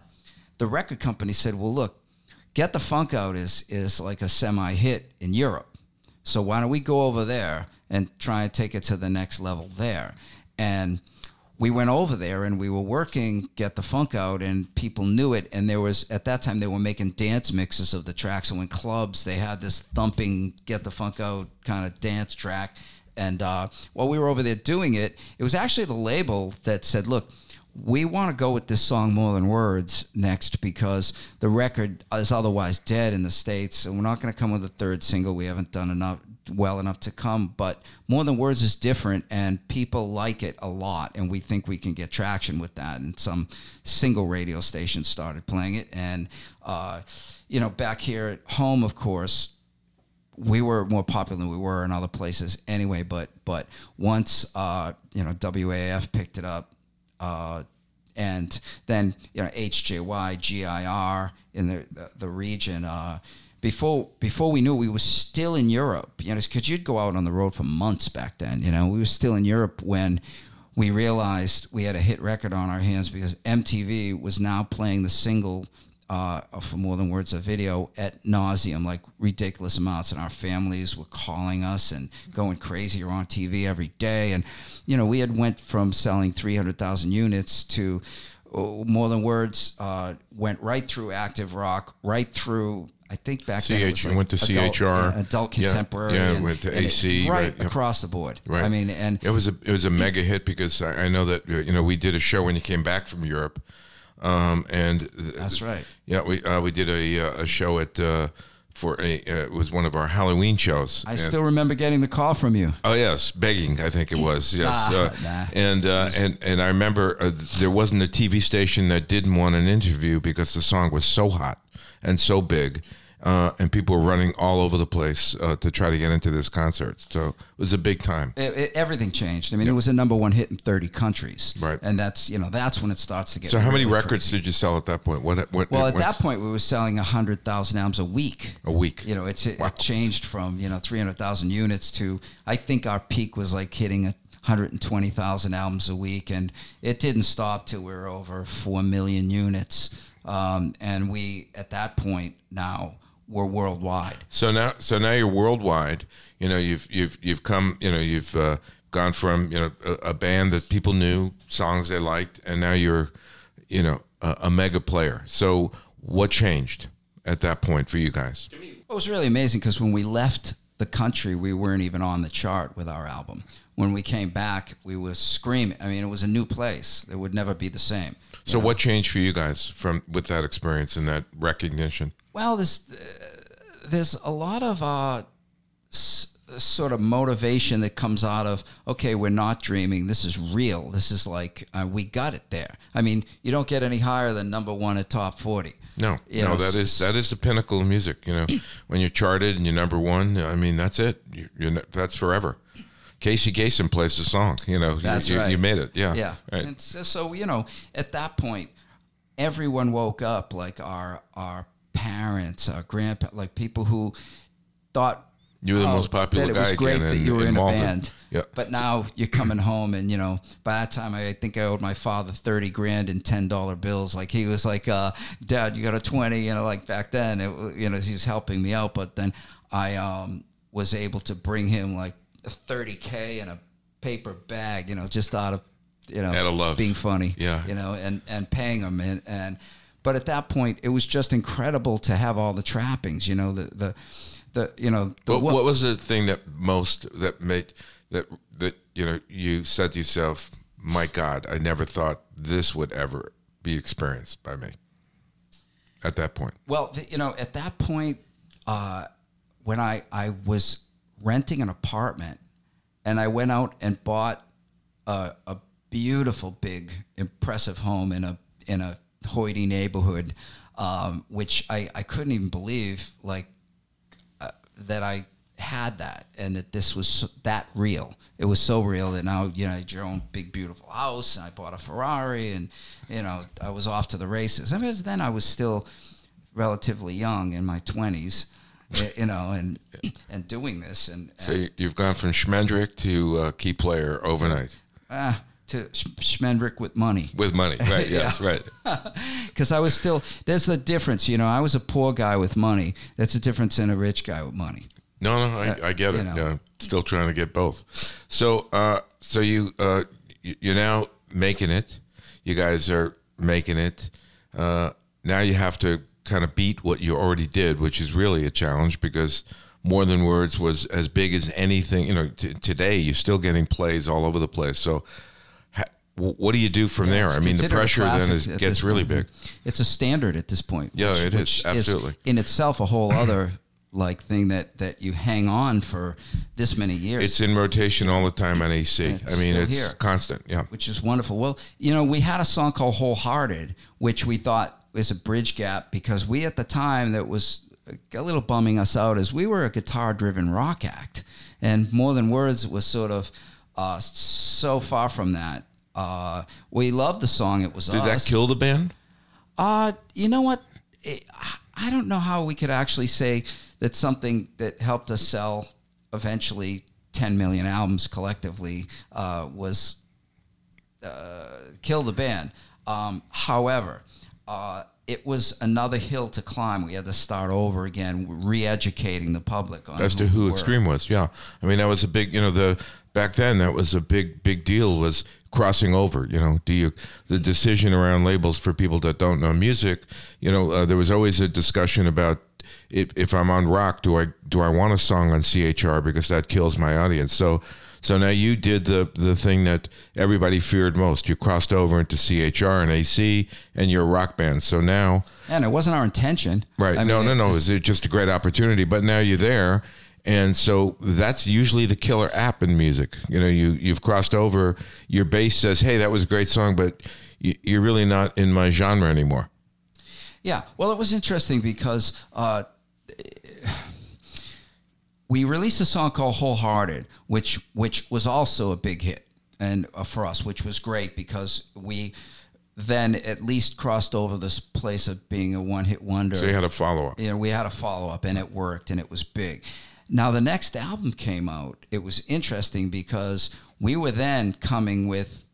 the record company said, "Well, look, Get the Funk Out is is like a semi hit in Europe, so why don't we go over there and try and take it to the next level there?" And we went over there and we were working Get the Funk Out, and people knew it. And there was at that time they were making dance mixes of the tracks, and when clubs they had this thumping Get the Funk Out kind of dance track. And uh, while we were over there doing it, it was actually the label that said, "Look." we want to go with this song more than words next because the record is otherwise dead in the states and we're not going to come with a third single we haven't done enough well enough to come but more than words is different and people like it a lot and we think we can get traction with that and some single radio stations started playing it and uh, you know back here at home of course we were more popular than we were in other places anyway. But but once uh, you know WAF picked it up, uh, and then you know HJY, GIR in the the, the region. Uh, before before we knew we were still in Europe, you know, because you'd go out on the road for months back then. You know, we were still in Europe when we realized we had a hit record on our hands because MTV was now playing the single uh, for more than words of video at nauseum, like ridiculous amounts, and our families were calling us and going crazy. We're on TV every day, and you know we had went from selling three hundred thousand units to uh, more than words. Uh, went right through active rock, right through I think back then it CH, like went to adult, CHR. yeah, adult contemporary, yeah, and- went to and it- AC, right, right, across the board. Right. I mean, and It was a it was a mega hit because I, I know that uh, you know we did a show when you came back from Europe, um, and that's right. yeah we uh, we did a uh, a show at uh, for a uh, it was one of our Halloween shows. I And- still remember getting the call from you. Oh yes, begging. I think it was yes, Nah, uh, nah. and uh, and and I remember uh, there wasn't a TV station that didn't want an interview because the song was so hot and so big, uh, and people were running all over the place uh, to try to get into this concert. So it was a big time. It, it- everything changed. I mean, it was a number one hit in 30 countries. Right. And that's, you know, that's when it starts to get So how many records crazy. did you sell at that point? What? what Well, at that point, we were selling 100,000 albums a week. a week. You know, it's, it, it changed from, you know, 300,000 units to, I think our peak was like hitting a 120,000 albums a week. And it didn't stop till we were over 4 million units. Um, and we, at that point now, were worldwide. So now, so now you're worldwide. You know, you've you've you've come. You know, you've uh, gone from you know a, a band that people knew, songs they liked, and now you're, you know, a, a mega player. So what changed at that point for you guys? It was really amazing because when we left the country, we weren't even on the chart with our album. When we came back, we were screaming. I mean, it was a new place. It would never be the same. So what changed for you guys from with that experience and that recognition? Well, there's uh, there's a lot of uh, s- sort of motivation that comes out of okay, we're not dreaming. This is real. This is like uh, we got it there. I mean, you don't get any higher than number one at top forty. No, You no, know, that is that is the pinnacle of music. You know, when you're charted and you're number one, I mean, that's it. You, you're, that's forever. Casey Kasem plays the song. You know, you- That's you, right. you made it. Yeah, Yeah. Right. And so, so, you know, at that point, everyone woke up like our our parents, our grandpa, like people who thought You were the oh, most popular that it was great that you were in a band. Yeah. But now you're coming home, and you know, by that time, I think I owed my father thirty grand in ten dollar bills. Like he was like, uh, "Dad, you got a 20 You know, like back then, it, you know, he was helping me out. But then I um, was able to bring him like a thirty k in a paper bag. You know, just out of you know, Out of love. being funny. Yeah. You know, and and paying him and and. But at that point, it was just incredible to have all the trappings. You know, the the the you know the But what was the thing that most that made that that you know you said to yourself, "My God, I never thought this would ever be experienced by me." At that point, Well, you know, at that point, uh, when I, I was renting an apartment and I went out and bought a, a beautiful, big, impressive home in a in a hoity neighborhood, um, which I, I couldn't even believe like uh, that I had that and that this was so, that real. It was so real that now you know you had your own big beautiful house and I bought a Ferrari and you know I was off to the races. I mean, then I was still relatively young in my twenties, you know, and and doing this and, so and you- you've gone from Schmendrick to uh, key player overnight uh, to Sch- Schmendrick with money. with money, right? Yes, right. because I was still. There's a difference, you know. I was a poor guy with money. That's a difference in a rich guy with money. No, no, I, I get it. know. Yeah, still trying to get both. So, uh, so you uh, you're now making it. You guys are making it. Uh, now you have to kind of beat what you already did, which is really a challenge because more than words was as big as anything. You know, t- today you're still getting plays all over the place. So, what do you do from there? I mean, the pressure then is, gets really big. It's a standard at this point. Yeah, it is, which absolutely. in itself a whole other like thing that that you hang on for this many years. It's in rotation all the time on AC. I mean, it's here. constant. Yeah. which is wonderful. Well, you know, we had a song called Wholehearted, which we thought was a bridge gap because we at the time that was a little bumming us out is we were a guitar-driven rock act, and More Than Words was sort of uh, so far from that. Uh, we loved the song. It was Did us. that kill the band? Uh, you know what? It, I don't know how we could actually say that something that helped us sell eventually 10 million albums collectively uh, was uh, kill the band. Um, however, uh, it was another hill to climb. We had to start over again, re-educating the public on as to we who were. Extreme was. Yeah, I mean that was a big, you know, the back then that was a big, big deal was crossing over. You know, do you the decision around labels for people that don't know music? You know, uh, there was always a discussion about if if I'm on rock, do I do I want a song on CHR because that kills my audience. So. So now you did the the thing that everybody feared most. You crossed over into CHR and AC, and you're a rock band. So now, And it wasn't our intention. Right. I no, mean, no, it no. just- It's just a great opportunity. But now you're there. And so that's usually the killer app in music. You know, you, you've crossed over. Your bass says, hey, that was a great song, but you, you're really not in my genre anymore. Yeah. Well, it was interesting because uh, we released a song called "Wholehearted," which which was also a big hit, and uh, for us, which was great because we then at least crossed over this place of being a one-hit wonder. So you had a follow up. you know, we had a follow up and it worked and it was big. Now the next album came out. It was interesting because we were then coming with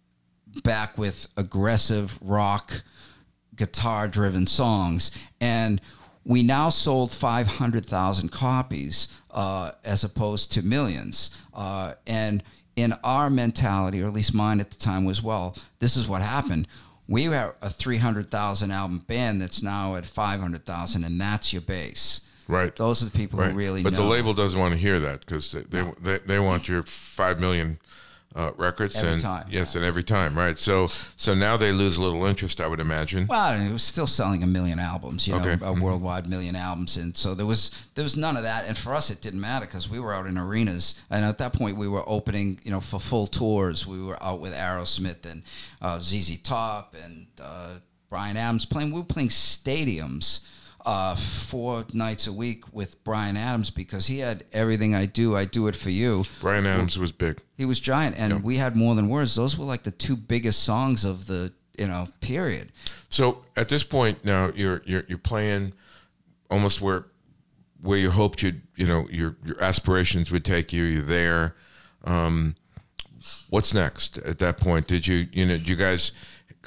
back with aggressive rock guitar driven songs and we now sold 500,000 copies uh, as opposed to millions. Uh, and in our mentality, or at least mine at the time was, well, this is what happened. We were a 300,000 album band that's now at 500,000, and that's your base. Right. Those are the people Right. who really but know. the label doesn't want to hear that because they, they, they, they want your 5 million uh, records. Every and time, Yes, and every time. Right. So so now they lose a little interest, I would imagine. Well, it was still selling a million albums, you know, Okay. a Mhm. worldwide million albums, and so there was there was none of that. And for us, it didn't matter because we were out in arenas, and at that point, we were opening, you know, for full tours. We were out with Aerosmith and uh, ZZ Top and uh, Bryan Adams playing. We were playing stadiums. Uh, four nights a week with Bryan Adams because he had everything I do. I do it for you. Bryan Adams was big. He was giant, and we had more than words. Those were like the two biggest songs of the you know period. So at this point now, you're you're you're playing almost where where you hoped you'd you know your your aspirations would take you. You're there. Um, what's next at that point? Did you you know did you guys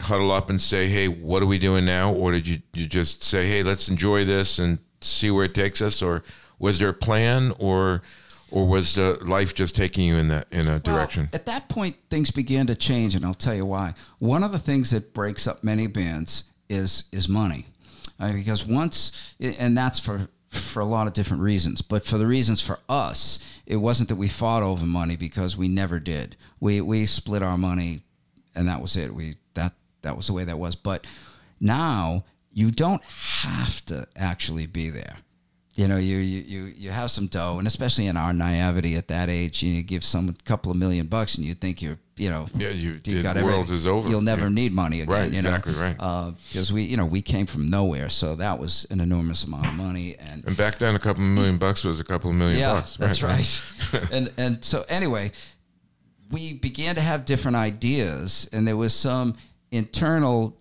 huddle up and say, hey, what are we doing now, or did you you just say, hey, let's enjoy this and see where it takes us, or was there a plan, or or was uh, life just taking you in that in a direction? At that point, things began to change, and I'll tell you why. One of the things that breaks up many bands is is money, Uh, because once, and that's for for a lot of different reasons. But for the reasons for us, it wasn't that we fought over money because we never did. We we split our money, and that was it. We that was the way that was. But now you don't have to actually be there. You know, you, you, you, you have some dough, and especially in our naivety at that age, you give some a couple of million bucks, and you think you're, you know, Yeah, you- you've the world is over. You'll never Yeah. need money again. Right, you know? exactly right. Uh, because we, you know, we came from nowhere, so that was an enormous amount of money, and and back then, a couple of million bucks was a couple of million yeah, bucks. that's right. and and so anyway, we began to have different ideas, and there was some internal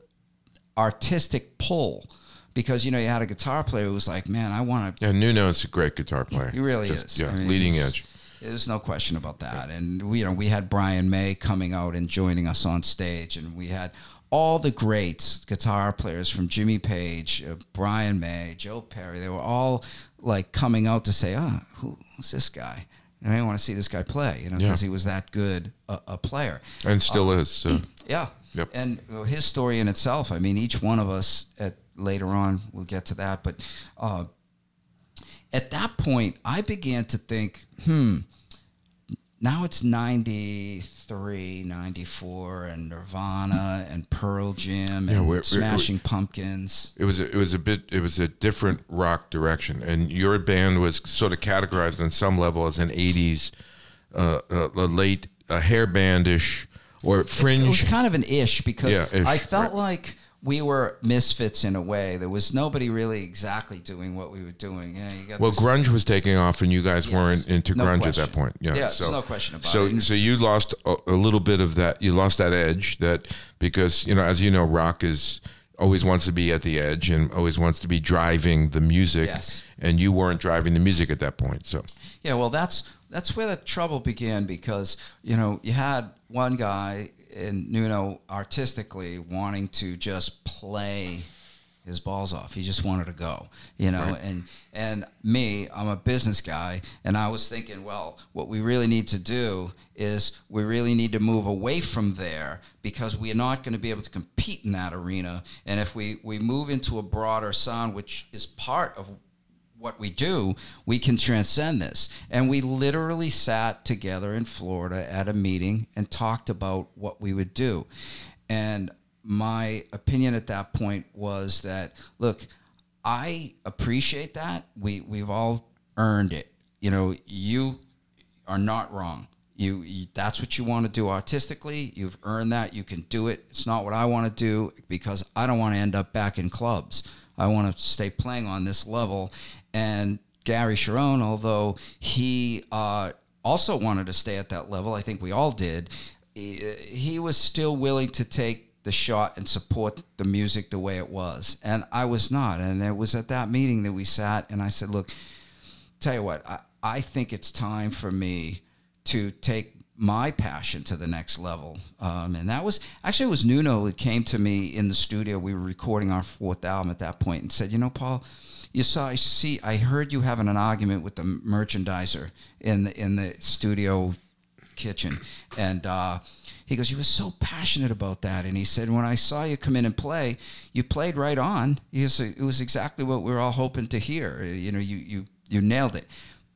artistic pull because you know you had a guitar player who was like, "Man, I want to." Yeah, Nuno is a great guitar player. He really Just- is. Yeah, I mean, leading edge. There's no question about that. And we, you know, we had Brian May coming out and joining us on stage, and we had all the greats, guitar players from Jimmy Page, uh, Brian May, Joe Perry. They were all like coming out to say, "Ah, who, who's this guy?" And I want to see this guy play, you know, because Yeah. he was that good a, a player. And still is. So. Yeah. Yep. And his story in itself, I mean, each one of us at later on, we'll get to that, but uh, at that point, I began to think, hmm, now it's 93, 94, and Nirvana and Pearl Jam and Yeah, we're- we're- Smashing Pumpkins. It was a, it was a bit it was a different rock direction, and your band was sort of categorized on some level as an '80s, uh, uh, a late uh, hair bandish or fringe. It was kind of an ish because Yeah, ish, I felt right. like we were misfits in a way. There was nobody really exactly doing what we were doing. You know, you got Well, grunge was taking off, and you guys Yes. weren't into No grunge question. at that point. Yeah, Yeah, there's no question about so, it. And- So you lost a, a little bit of that. You lost that edge that because you know, as you know, rock is always wants to be at the edge and always wants to be driving the music. Yes. And you weren't driving the music at that point. So Yeah, well, that's that's where the trouble began because you know you had one guy in Nuno artistically wanting to just play his balls off. He just wanted to go, you know. And and me, I'm a business guy, and I was thinking, well, what we really need to do is we really need to move away from there because we're not going to be able to compete in that arena. And if we we move into a broader sound, which is part of what we do, we can transcend this. And we literally sat together in Florida at a meeting and talked about what we would do. And my opinion at that point was that, look, I appreciate that. We we've all earned it. You know, you are not wrong. You, you that's what you want to do artistically. You've earned that. You can do it. It's not what I want to do because I don't want to end up back in clubs. I want to stay playing on this level. And Gary Cherone, although he uh, also wanted to stay at that level, I think we all did. He, was still willing to take the shot and support the music the way it was, and I was not. And it was at that meeting that we sat, and I said, "Look, tell you what, I, I think it's time for me to take my passion to the next level. Um, and that was actually it was Nuno that came to me in the studio. We were recording our fourth album at that point and said, you know, Paul, you saw I see I heard you having an argument with the merchandiser in the in the studio kitchen. And uh, he goes, You were so passionate about that. And he said, When I saw you come in and play, you played right on. Goes, It was exactly what we were all hoping to hear. You know, you, you, you nailed it.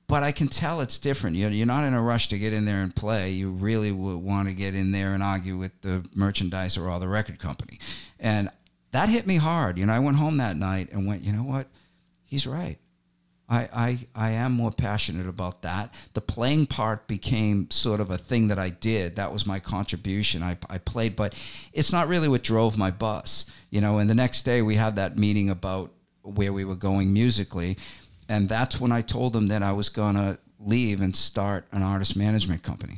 But I can tell it's different. You're, you're not in a rush to get in there and play. You really would want to get in there and argue with the merchandiser or the record company. And that hit me hard. You know, I went home that night and went, You know what? He's right. I, I, I am more passionate about that. The playing part became sort of a thing that I did. That was my contribution. I, I played, but it's not really what drove my bus. You know, and the next day we had that meeting about where we were going musically. And that's when I told him that I was going to leave and start an artist management company.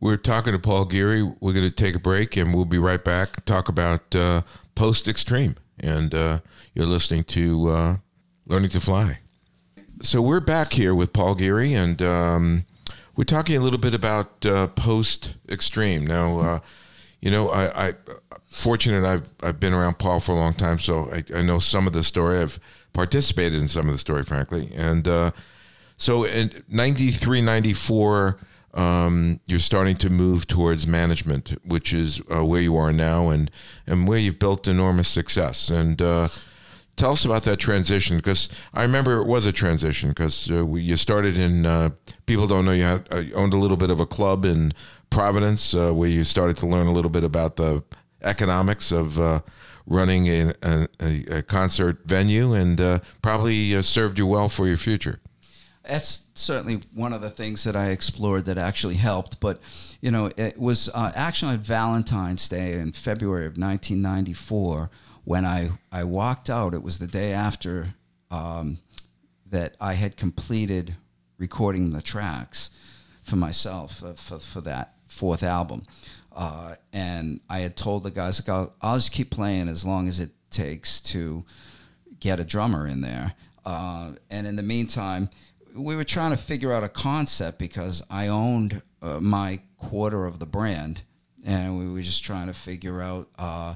we're talking to Paul Geary. We're going to take a break, and we'll be right back. Talk about uh, post extreme, and uh, you're listening to uh, Learning to Fly. So we're back here with Paul Geary, and um, we're talking a little bit about uh, post extreme. Now, uh, you know, I, I fortunate I've I've been around Paul for a long time, so I, I know some of the story. I've participated in some of the story, frankly, and uh, so in 93, 94, um, you're starting to move towards management, which is uh, where you are now, and and where you've built enormous success. And uh, tell us about that transition because I remember it was a transition because uh, you started in uh, people don't know you had, uh, owned a little bit of a club in Providence uh, where you started to learn a little bit about the economics of uh, running a, a, a concert venue and uh, probably served you well for your future. That's certainly one of the things that I explored that actually helped. But, you know, it was actually on Valentine's Day in February of 1994 when I, I walked out. It was the day after um, that I had completed recording the tracks for myself uh, for, for that fourth album. Uh, and I had told the guys, like, I'll, I'll just keep playing as long as it takes to get a drummer in there. Uh, and in the meantime, we were trying to figure out a concept because I owned uh, my quarter of the brand, and we were just trying to figure out uh,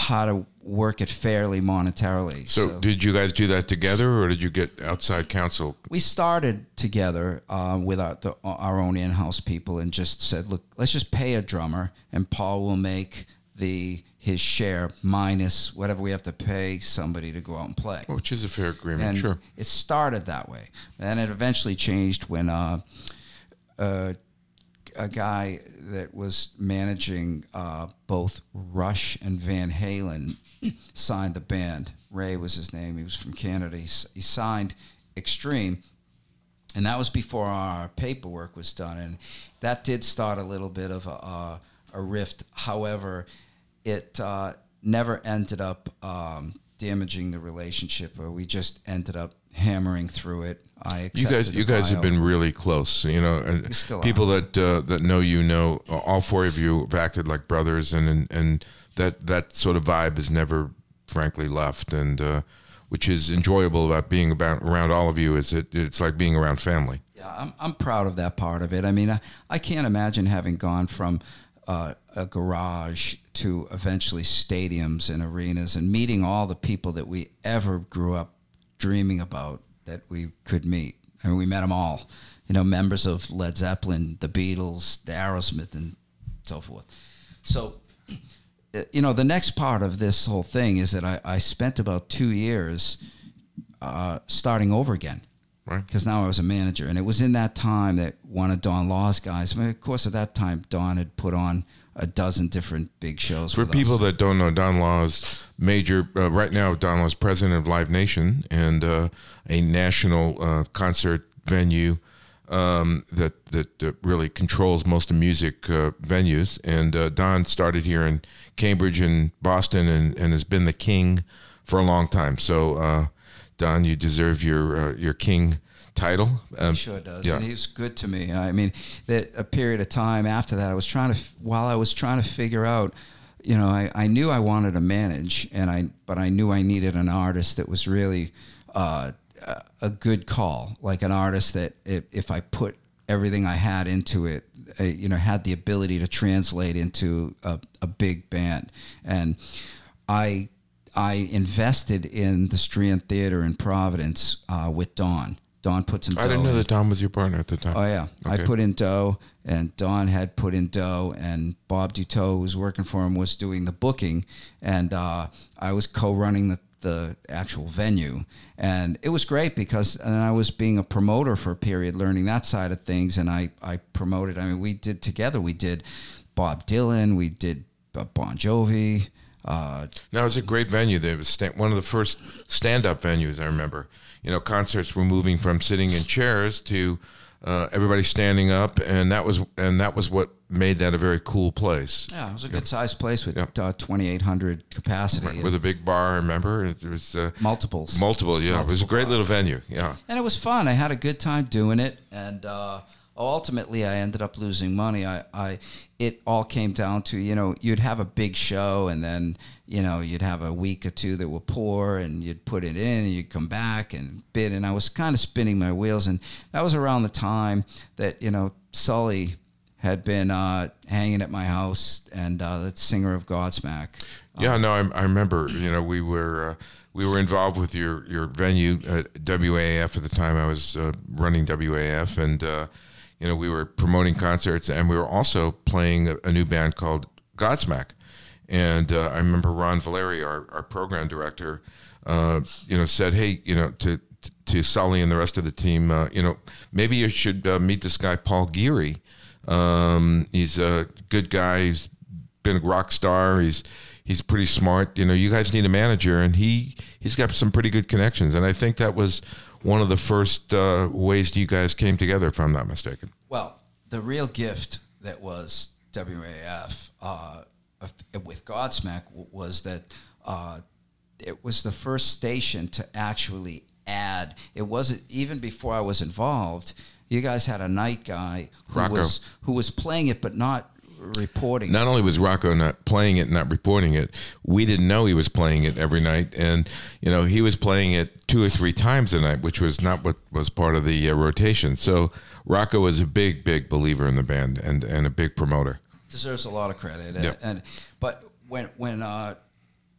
how to work it fairly monetarily. So, did you guys do that together, or did you get outside counsel? we started together uh, with our, the, our own in-house people and just said, look, let's just pay a drummer, and Paul will make the his share minus whatever we have to pay somebody to go out and play. Which is a fair agreement, and sure. it started that way, and it eventually changed when uh, uh, a guy that was managing uh, both Rush and Van Halen signed the band. Ray was his name. He was from Canada. He, he signed Extreme, and that was before our paperwork was done, and that did start a little bit of a, a, a rift. However, it uh, never ended up um, damaging the relationship, or we just ended up hammering through it. I you guys, you guys have been really close. You know, and people that uh, that know you know all four of you have acted like brothers, and and, and that that sort of vibe has never, frankly, left. And uh, which is enjoyable about being about around all of you is it it's like being around family. Yeah, I'm, I'm proud of that part of it. I mean, I, I can't imagine having gone from uh, a garage to eventually stadiums and arenas and meeting all the people that we ever grew up dreaming about that we could meet. I mean, we met them all. You know, members of Led Zeppelin, the Beatles, the Aerosmith, and so forth. So, uh, you know, the next part of this whole thing is that I, I spent about two years uh, starting over again Right. because now I was a manager, and it was in that time that one of Don Law's guys. I mean, of course, at that time, Don had put on a dozen different big shows For people us. that don't know, Don Law is major. Uh, right now, Don Law is president of Live Nation and uh, a national uh, concert venue um, that that uh, really controls most of the music uh, venues. And uh, Don started here in Cambridge and Boston, and, and has been the king for a long time. So, uh, Don, you deserve your uh, your king title. Um, He sure does, yeah. and he was good to me. I mean, that a period of time after that, I was trying to while I was trying to figure out. You know, I, I knew I wanted to manage, and I but I knew I needed an artist that was really uh, a- a good call, like an artist that if, if I put everything I had into it, uh, you know, had the ability to translate into a, a big band, and I I invested in the Strand Theater in Providence uh, with Don. Don put some. I didn't know in. that Don was your partner at the time. Oh yeah, I put in dough, and Don had put in dough, and Bob Duteau, who was working for him, was doing the booking, and uh, I was co-running the the actual venue, and it was great because and I was being a promoter for a period, learning that side of things, and I I promoted. I mean, we did together. We did Bob Dylan, we did uh, Bon Jovi. Uh, Now, it was a great venue. There was sta- one of the first stand-up venues I remember. You know, concerts were moving from sitting in chairs to uh, everybody standing up, and that was and that was what made that a very cool place yeah, it was a good sized place with Yeah. uh, 2,800 capacity, with a big bar. I remember it was uh, multiples. multiple. Yeah, it was a Multiple great little venue. Yeah, and it was fun. I had a good time doing it, and uh, ultimately, I ended up losing money. I, I, it all came down to you know you'd have a big show, and then you know you'd have a week or two that were poor, and you'd put it in, and you'd come back and bid, and I was kind of spinning my wheels, and that was around the time that you know Sully had been uh, hanging at my house, and uh, the singer of Godsmack. yeah. No, I, I remember. You know, we were. Uh, we were involved with your, your venue at WAAF at the time. I was uh, running WAAF, and uh, you know we were promoting concerts, and we were also playing a, a new band called Godsmack. And uh, I remember Ron Valeri, our, our program director, uh, you know, said, "Hey, you know, to to Sully and the rest of the team, uh, you know, maybe you should uh, meet this guy Paul Geary. Um, he's a good guy. He's been a rock star. He's he's pretty smart. You know, you guys need a manager, and he he's got some pretty good connections. And I think that was one of the first uh, ways you guys came together, if I'm not mistaken. Well, the real gift that was WAAF uh, with Godsmack was that uh, it was the first station to actually add. It wasn't even before I was involved. You guys had a night guy who Rocco. was who was playing it but not reporting. Not only was Rocco not playing it, not reporting it, we didn't know he was playing it every night, and you know he was playing it two or three times a night, which was not what was part of the uh, rotation. So Rocco was a big, big believer in the band and and a big promoter. Deserves a lot of credit. And, Yep. and but when when uh,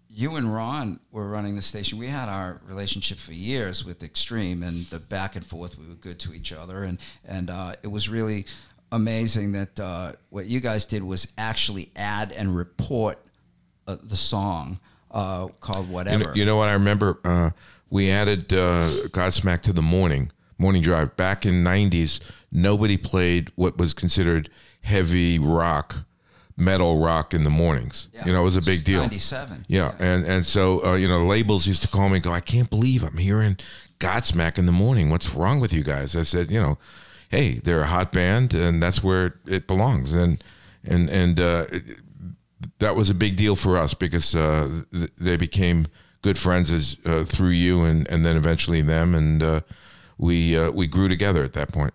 you and Ron were running the station, we had our relationship for years with Extreme, and the back and forth. We were good to each other, and and uh, it was really amazing that uh, what you guys did was actually add and report uh, the song uh, called You whatever. know, you know what I remember? Uh, we added uh, Godsmack to the morning morning drive back in '90s. Nobody played what was considered heavy rock, metal rock in the mornings. Yeah. You know, it was a big deal. Ninety-seven. Yeah, and and so uh, you know, labels used to call me and go, I can't believe I'm hearing Godsmack in the morning. What's wrong with you guys? I said, you know, hey, they're a hot band, and that's where it belongs. And and and uh, it- that was a big deal for us because uh, th- they became good friends as uh, through you and, and then eventually them and uh, we uh, we grew together at that point.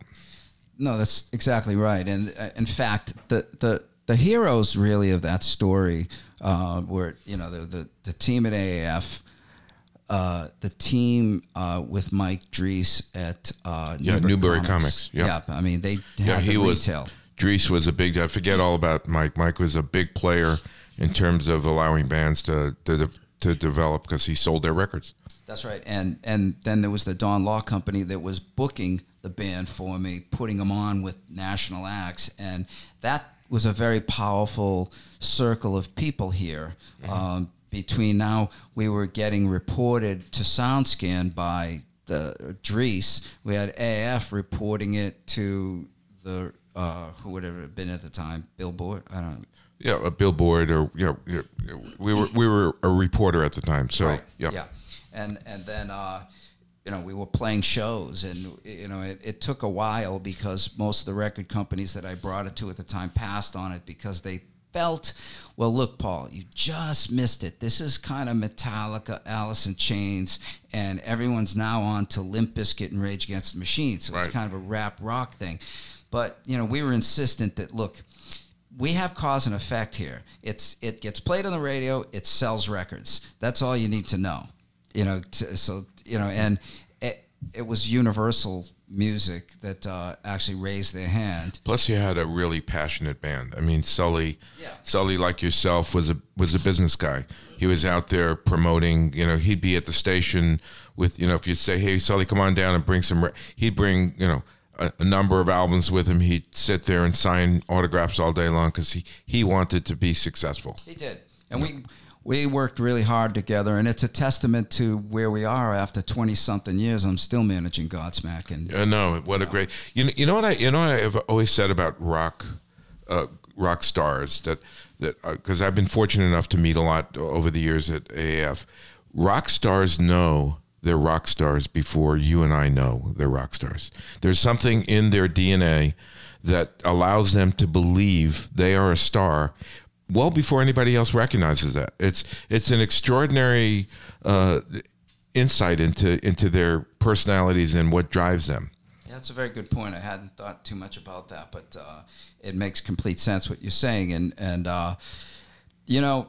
No, that's exactly right. And uh, in fact, the the the heroes really of that story uh, were you know the the, the team at AAF. Uh, the team uh, with Mike Dreese at uh, Yeah, Newbury, Newbury Comics. Comics, yeah. I mean they had Yeah, he the was. Dreese was a big. I forget all about Mike. Mike was a big player in terms of allowing bands to to, to develop because he sold their records. That's right. And and then there was the Don Law Company that was booking the band for me, putting them on with national acts, and that was a very powerful circle of people here. Um, between now, we were getting reported to SoundScan by the Dreese. We had AF reporting it to the uh, who would have been at the time, Billboard. I don't know. Yeah, a billboard or you know, you know, we were we were a reporter at the time. So right. yeah. yeah, and and then uh, you know we were playing shows, and you know it, it took a while because most of the record companies that I brought it to at the time passed on it because they felt, well, look, Paul, you just missed it. This is kind of Metallica, Alice in Chains, and everyone's now on to Limp Bizkit and Rage Against the Machine, so it's kind of a rap rock thing. But you know we were insistent that look we have cause and effect here. It's it gets played on the radio. It sells records. That's all you need to know. You know, to, so you know, and it, it was Universal Music that uh, actually raised their hand. Plus, you had a really passionate band. I mean, Sully, Yeah. Sully, like yourself, was a was a business guy. He was out there promoting. You know, he'd be at the station with you know, if you'd say, "Hey, Sully, come on down and bring some," re-, he'd bring you know a, a number of albums with him. He'd sit there and sign autographs all day long because he he wanted to be successful. He did, and we we worked really hard together. And it's a testament to where we are after twenty something years. I'm still managing Godsmack, and Uh, no, what a great. You know, you know what I you know what I've always said about rock, uh, rock stars that that because I've been fortunate enough to meet a lot over the years at AAF. Rock stars know they're rock stars before you and I know they're rock stars. There's something in their DNA that allows them to believe they are a star well before anybody else recognizes that. It's it's an extraordinary uh, insight into into their personalities and what drives them. Yeah, that's a very good point. I hadn't thought too much about that, but uh, it makes complete sense what you're saying. And and uh, you know,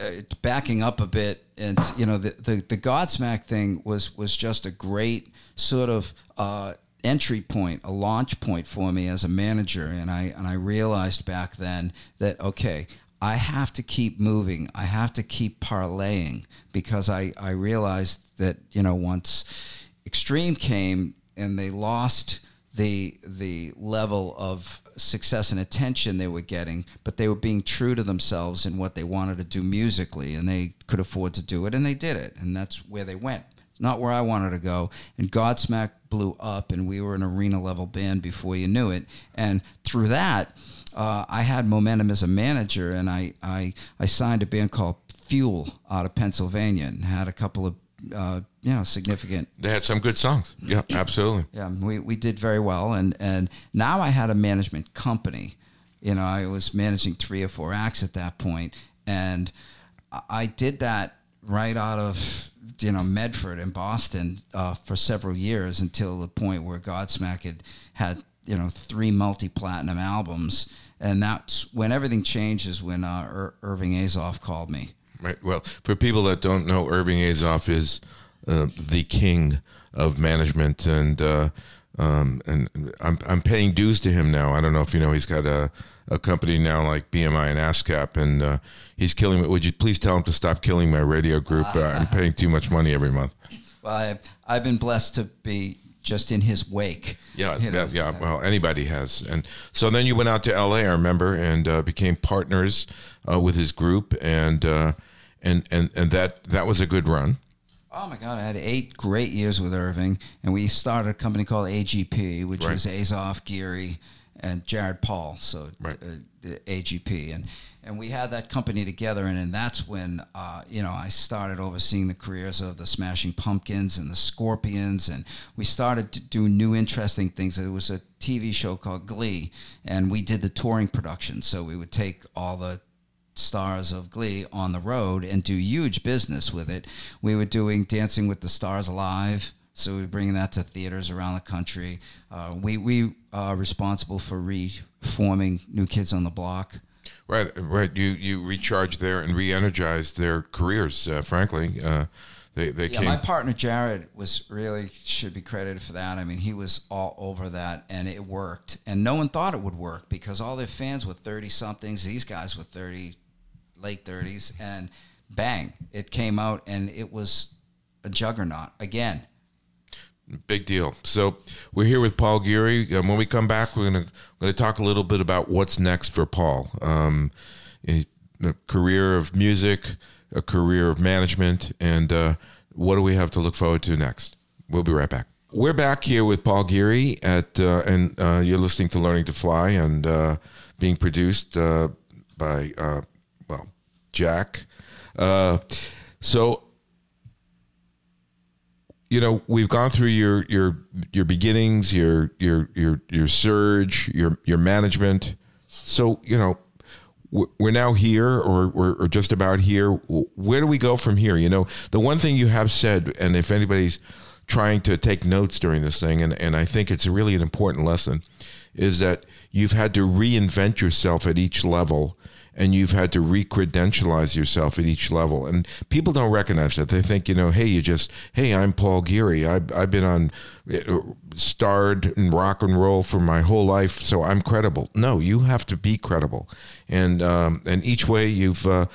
uh, backing up a bit, and you know, the, the the Godsmack thing was was just a great sort of. Uh, entry point a launch point for me as a manager and I and I realized back then that okay I have to keep moving I have to keep parlaying because I I realized that you know once extreme came and they lost the the level of success and attention they were getting, but they were being true to themselves in what they wanted to do musically, and they could afford to do it, and they did it, and that's where they went. Not where I wanted to go. And Godsmack blew up, and we were an arena level band before you knew it. And through that, uh, I had momentum as a manager, and I, I I signed a band called Fuel out of Pennsylvania, and had a couple of uh, you know significant They had some good songs. Yeah, absolutely. yeah, we, we did very well, and and now I had a management company. You know, I was managing three or four acts at that point, and I- did that right out of you know Medford in Boston uh, for several years until the point where Godsmack had had you know three multi platinum albums, and that's when everything changes. When uh, Ir- Irving Azoff called me. Right. Well, for people that don't know, Irving Azoff is uh, the king of management, and uh, um, and I'm I'm paying dues to him now. I don't know if you know he's got a, a company now like BMI and ASCAP, and uh, he's killing me. Would you please tell him to stop killing my radio group? Uh, I'm paying too much money every month. Well, I, I've been blessed to be just in his wake. Yeah, you know. yeah, yeah. Well, anybody has, and so then you went out to L.A. I remember, and uh, became partners uh, with his group, and uh, and and and that that was a good run. Oh my God! I had eight great years with Irving, and we started a company called AGP, which Right. was Azoff, Geary, and Jared Paul. So Right. uh, the AGP, and and we had that company together, and, and that's when uh, you know I started overseeing the careers of the Smashing Pumpkins and the Scorpions, and we started to do new interesting things. There was a TV show called Glee, and we did the touring production. So we would take all the stars of Glee on the road and do huge business with it. We were doing Dancing with the Stars live. So we're bringing that to theaters around the country. Uh, we we are responsible for reforming New Kids on the Block. Right, right. You you recharge their and re-energize their careers. Uh, frankly, uh, they they yeah, came. my partner Jared was really should be credited for that. I mean, he was all over that, and it worked. And no one thought it would work because all their fans were thirty somethings. These guys were thirty, late thirties, and bang, it came out, and it was a juggernaut again. Big deal. So we're here with Paul Geary. Um, when we come back, we're going to going to talk a little bit about what's next for Paul. Um, a, a career of music, a career of management, and uh, what do we have to look forward to next? We'll be right back. We're back here with Paul Geary at, uh, and uh, you're listening to Learning to Fly and uh, being produced uh, by, uh, well, Jack. so you know we've gone through your your your beginnings your your your your surge your your management. So you know we're now here or we're just about here. Where do we go from here? You know the one thing you have said and if anybody's trying to take notes during this thing and, and i think it's really an important lesson is that you've had to reinvent yourself at each level and you've had to re-credentialize yourself at each level. And people don't recognize that. They think, you know, hey, you just, hey, I'm Paul Geary. I've, I've been on, uh, starred in rock and roll for my whole life, so I'm credible. No, you have to be credible. And, um, and each way you've, uh,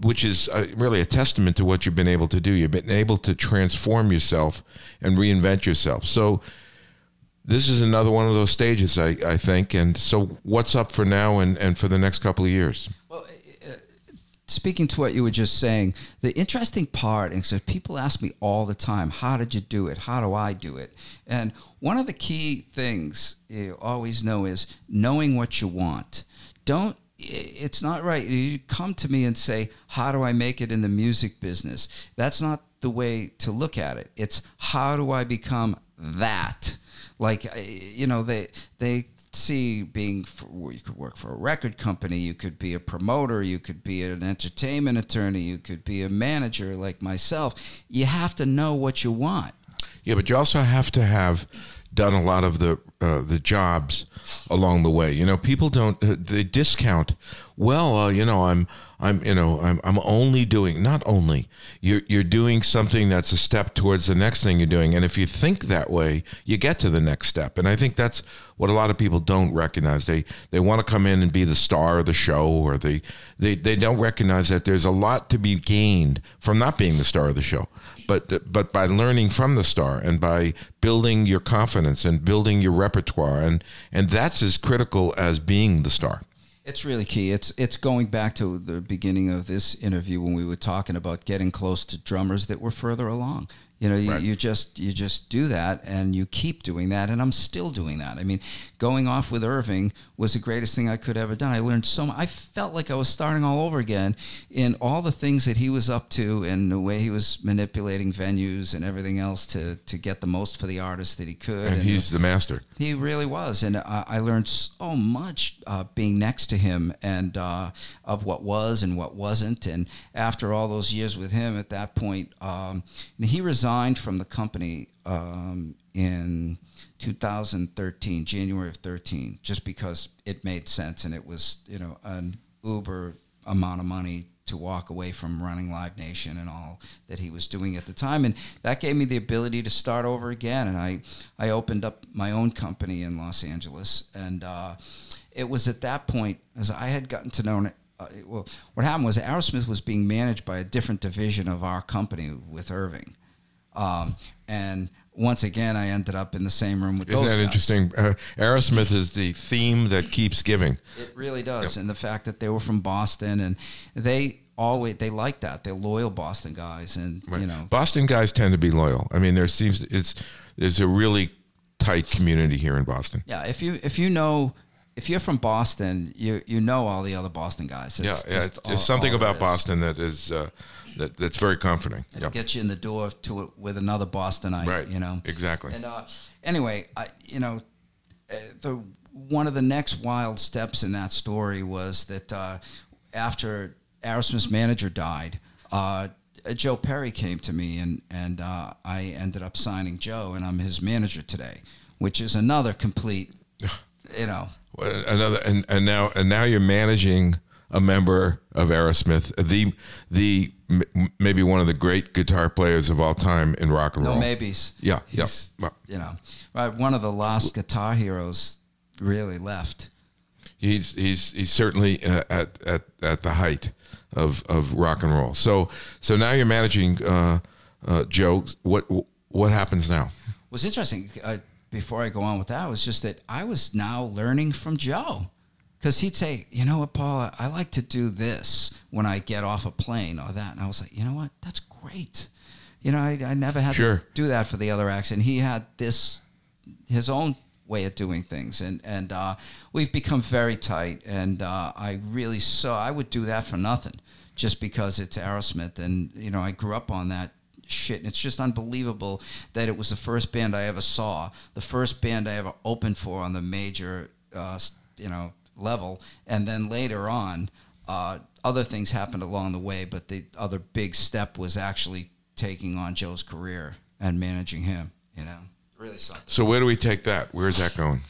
which is uh, really a testament to what you've been able to do. You've been able to transform yourself and reinvent yourself. So, this is another one of those stages, I, I think. And so, what's up for now and, and for the next couple of years? Well, uh, speaking to what you were just saying, the interesting part, and so people ask me all the time, how did you do it? How do I do it? And one of the key things you always know is knowing what you want. Don't it's not right. You come to me and say, How do I make it in the music business? That's not the way to look at it. It's how do I become that? Like, you know, they they see being for, you could work for a record company, you could be a promoter, you could be an entertainment attorney, you could be a manager like myself. You have to know what you want. Yeah, but you also have to have done a lot of the uh, the jobs along the way. You know, people don't uh, they discount. Well, uh, you know, I'm I'm you know I'm I'm only doing not only you're you're doing something that's a step towards the next thing you're doing, and if you think that way, you get to the next step. And I think that's what a lot of people don't recognize. They they want to come in and be the star of the show, or they they they don't recognize that there's a lot to be gained from not being the star of the show but but by learning from the star and by building your confidence and building your repertoire and and that's as critical as being the star it's really key. It's it's going back to the beginning of this interview when we were talking about getting close to drummers that were further along. You know, you, right. you, just you just do that and you keep doing that, and I'm still doing that. I mean, going off with Irving was the greatest thing I could ever done. I learned so much. I felt like I was starting all over again in all the things that he was up to and the way he was manipulating venues and everything else to to get the most for the artist that he could. And, and he's the, the, master. He really was, and I, I learned so much uh, being next to him and uh, of what was and what wasn't. And after all those years with him, at that point, um, he resigned resigned from the company um, in 2013, January of 13, just because it made sense and it was, you know, an uber amount of money to walk away from running Live Nation and all that he was doing at the time. And that gave me the ability to start over again. And I, I opened up my own company in Los Angeles. And uh, it was at that point, as I had gotten to know uh, well, what happened was Aerosmith was being managed by a different division of our company with Irving. Um, and once again, I ended up in the same room with Isn't those. that guys. interesting? Uh, Aerosmith is the theme that keeps giving. It really does, yep. and the fact that they were from Boston and they always they like that. They're loyal Boston guys, and right. you know, Boston guys tend to be loyal. I mean, there seems it's there's a really tight community here in Boston. Yeah, if you if you know if you're from Boston, you you know all the other Boston guys. It's yeah, yeah. There's something about Boston that is. Uh, that, that's very comforting. It'll yep. get you in the door to it with another Bostonite. Right. You know. Exactly. And uh, anyway, I, you know, uh, the one of the next wild steps in that story was that uh, after Aerosmith's manager died, uh, Joe Perry came to me, and and uh, I ended up signing Joe, and I'm his manager today, which is another complete, you know. Another and, and now and now you're managing a member of Aerosmith, the the m- maybe one of the great guitar players of all time in rock and No roll. maybes. Yeah, yeah. You know, right? One of the last guitar heroes really left. He's he's he's certainly uh, at at at the height of of rock and roll. So so now you're managing uh, uh, Joe. What what happens now? What's interesting uh, before I go on with that was just that I was now learning from Joe. Because he'd say, you know what, Paul, I like to do this when I get off a plane or that. And I was like, you know what, that's great. You know, I, I never had Sure. to do that for the other acts. And he had this, his own way of doing things. And, and uh, we've become very tight. And uh, I really saw, I would do that for nothing just because it's Aerosmith. And, you know, I grew up on that shit. And it's just unbelievable that it was the first band I ever saw, the first band I ever opened for on the major, uh, you know, level. And then later on, uh, other things happened along the way, but the other big step was actually taking on Joe's career and managing him. You know, really something. So where do we take that? Where's that going?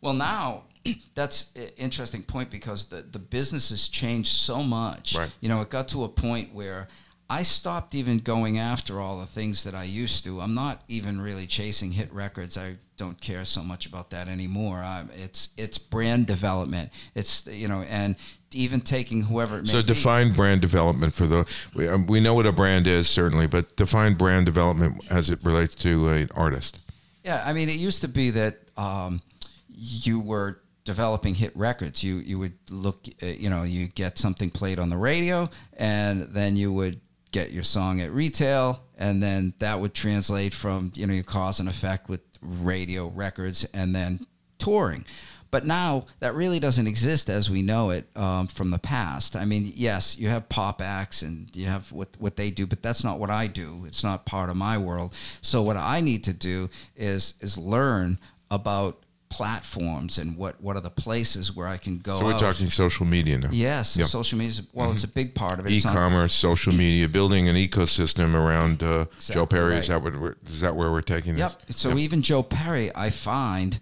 Well, now that's an interesting point because the, the business has changed so much. Right. You know, it got to a point where I stopped even going after all the things that I used to. I'm not even really chasing hit records. I don't care so much about that anymore. i it's it's brand development. It's you know, and even taking whoever it may So be. define brand development for the we, um, we know what a brand is certainly, but define brand development as it relates to an artist. Yeah, I mean, it used to be that um, you were developing hit records. You you would look, uh, you know, you get something played on the radio, and then you would get your song at retail, and then that would translate from you know your cause and effect with radio records, and then touring. But now that really doesn't exist as we know it um, from the past. I mean, yes, you have pop acts and you have what what they do, but that's not what I do. It's not part of my world. So what I need to do is is learn about platforms and what what are the places where I can go. So we're out. talking social media now. Yes, Yep. social media. is- Well, it's a big part of it. E-commerce, social media, building an ecosystem around uh, Joe Exactly Perry. Is that what we're, is that where we're taking this? Yep. So even Joe Perry, I find,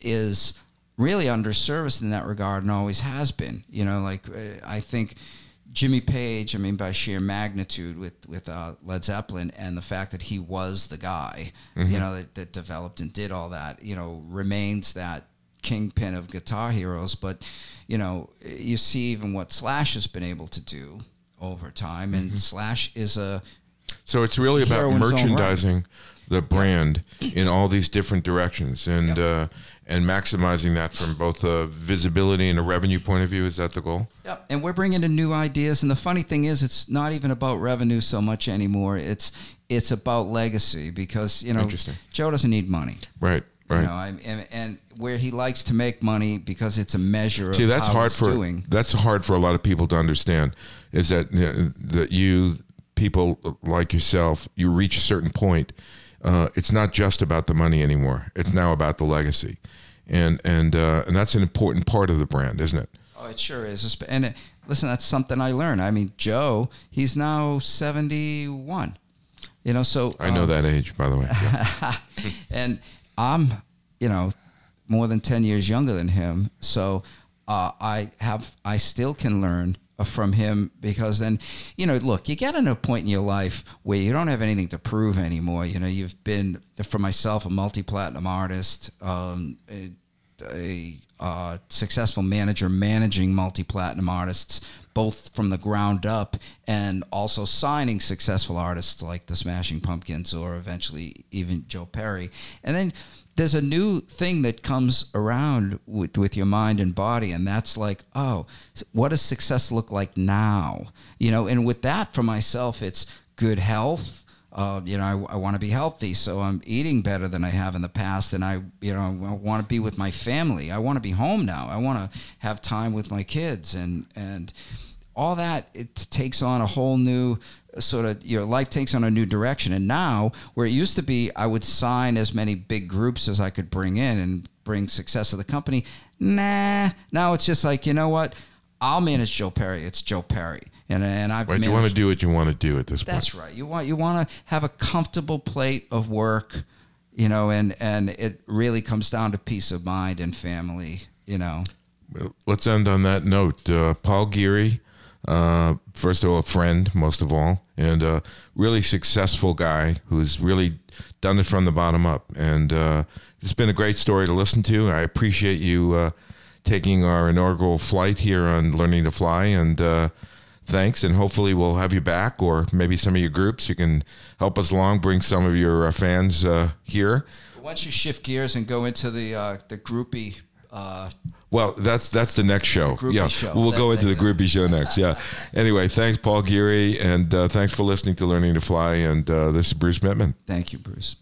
is really underserviced in that regard and always has been. You know, like uh, I think Jimmy Page. I mean, by sheer magnitude with with uh, Led Zeppelin and the fact that he was the guy, you know, that, that developed and did all that. You know, remains that kingpin of guitar heroes. But you know, you see even what Slash has been able to do over time, and Slash is a So it's really about hero in his own right. merchandising the brand in all these different directions and uh, and maximizing that from both a visibility and a revenue point of view. Is that the goal? Yep. And we're bringing in new ideas. And the funny thing is, it's not even about revenue so much anymore. It's it's about legacy because you know Joe doesn't need money. Right. Right. You know, I, and, and where he likes to make money because it's a measure See, of that's how hard for doing. that's hard for a lot of people to understand. Is that you know, that you people like yourself, you reach a certain point. Uh, it's not just about the money anymore. It's now about the legacy, and and uh, and that's an important part of the brand, isn't it? Oh, it sure is. And it, listen, that's something I learned. I mean, Joe, he's now seventy one. You know, so I know um, that age, by the way. Yeah. and I'm, you know, more than ten years younger than him. So uh, I have, I still can learn from him because then, you know, look, you get to a point in your life where you don't have anything to prove anymore. You know, you've been, for myself, a multi-platinum artist, um, a, a uh, successful manager managing multi-platinum artists both from the ground up and also signing successful artists like the Smashing Pumpkins or eventually even Joe Perry. And then there's a new thing that comes around with, with your mind and body, and that's like, oh, what does success look like now? You know, and with that for myself, it's good health. Uh, you know, I, I want to be healthy, so I'm eating better than I have in the past, and I, you know, I want to be with my family. I want to be home now. I want to have time with my kids, and and all that it takes on a whole new sort of your life takes on a new direction. And now, where it used to be, I would sign as many big groups as I could bring in and bring success to the company. Nah, now it's just like you know what. I'll manage Joe Perry. It's Joe Perry. And and I've Right, managed, you want to do what you want to do at this point. that's right. You want you want to have a comfortable plate of work, you know, and and it really comes down to peace of mind and family, you know. Let's end on that note. Uh, Paul Geary, uh, first of all, a friend, most of all, and a really successful guy who's really done it from the bottom up. And uh, it's been a great story to listen to. I appreciate you uh, taking our inaugural flight here on Learning to Fly. And uh, thanks. And hopefully, we'll have you back, or maybe some of your groups. You can help us along, bring some of your uh, fans uh, here. Once you shift gears and go into the the groupie. Uh, Well, that's that's the next show. groupie yeah, show. we'll That- go into the that- groupie show next. Yeah. Anyway, thanks, Paul Geary, and uh, thanks for listening to Learning to Fly. And uh, this is Bruce Mittman. thank you, Bruce.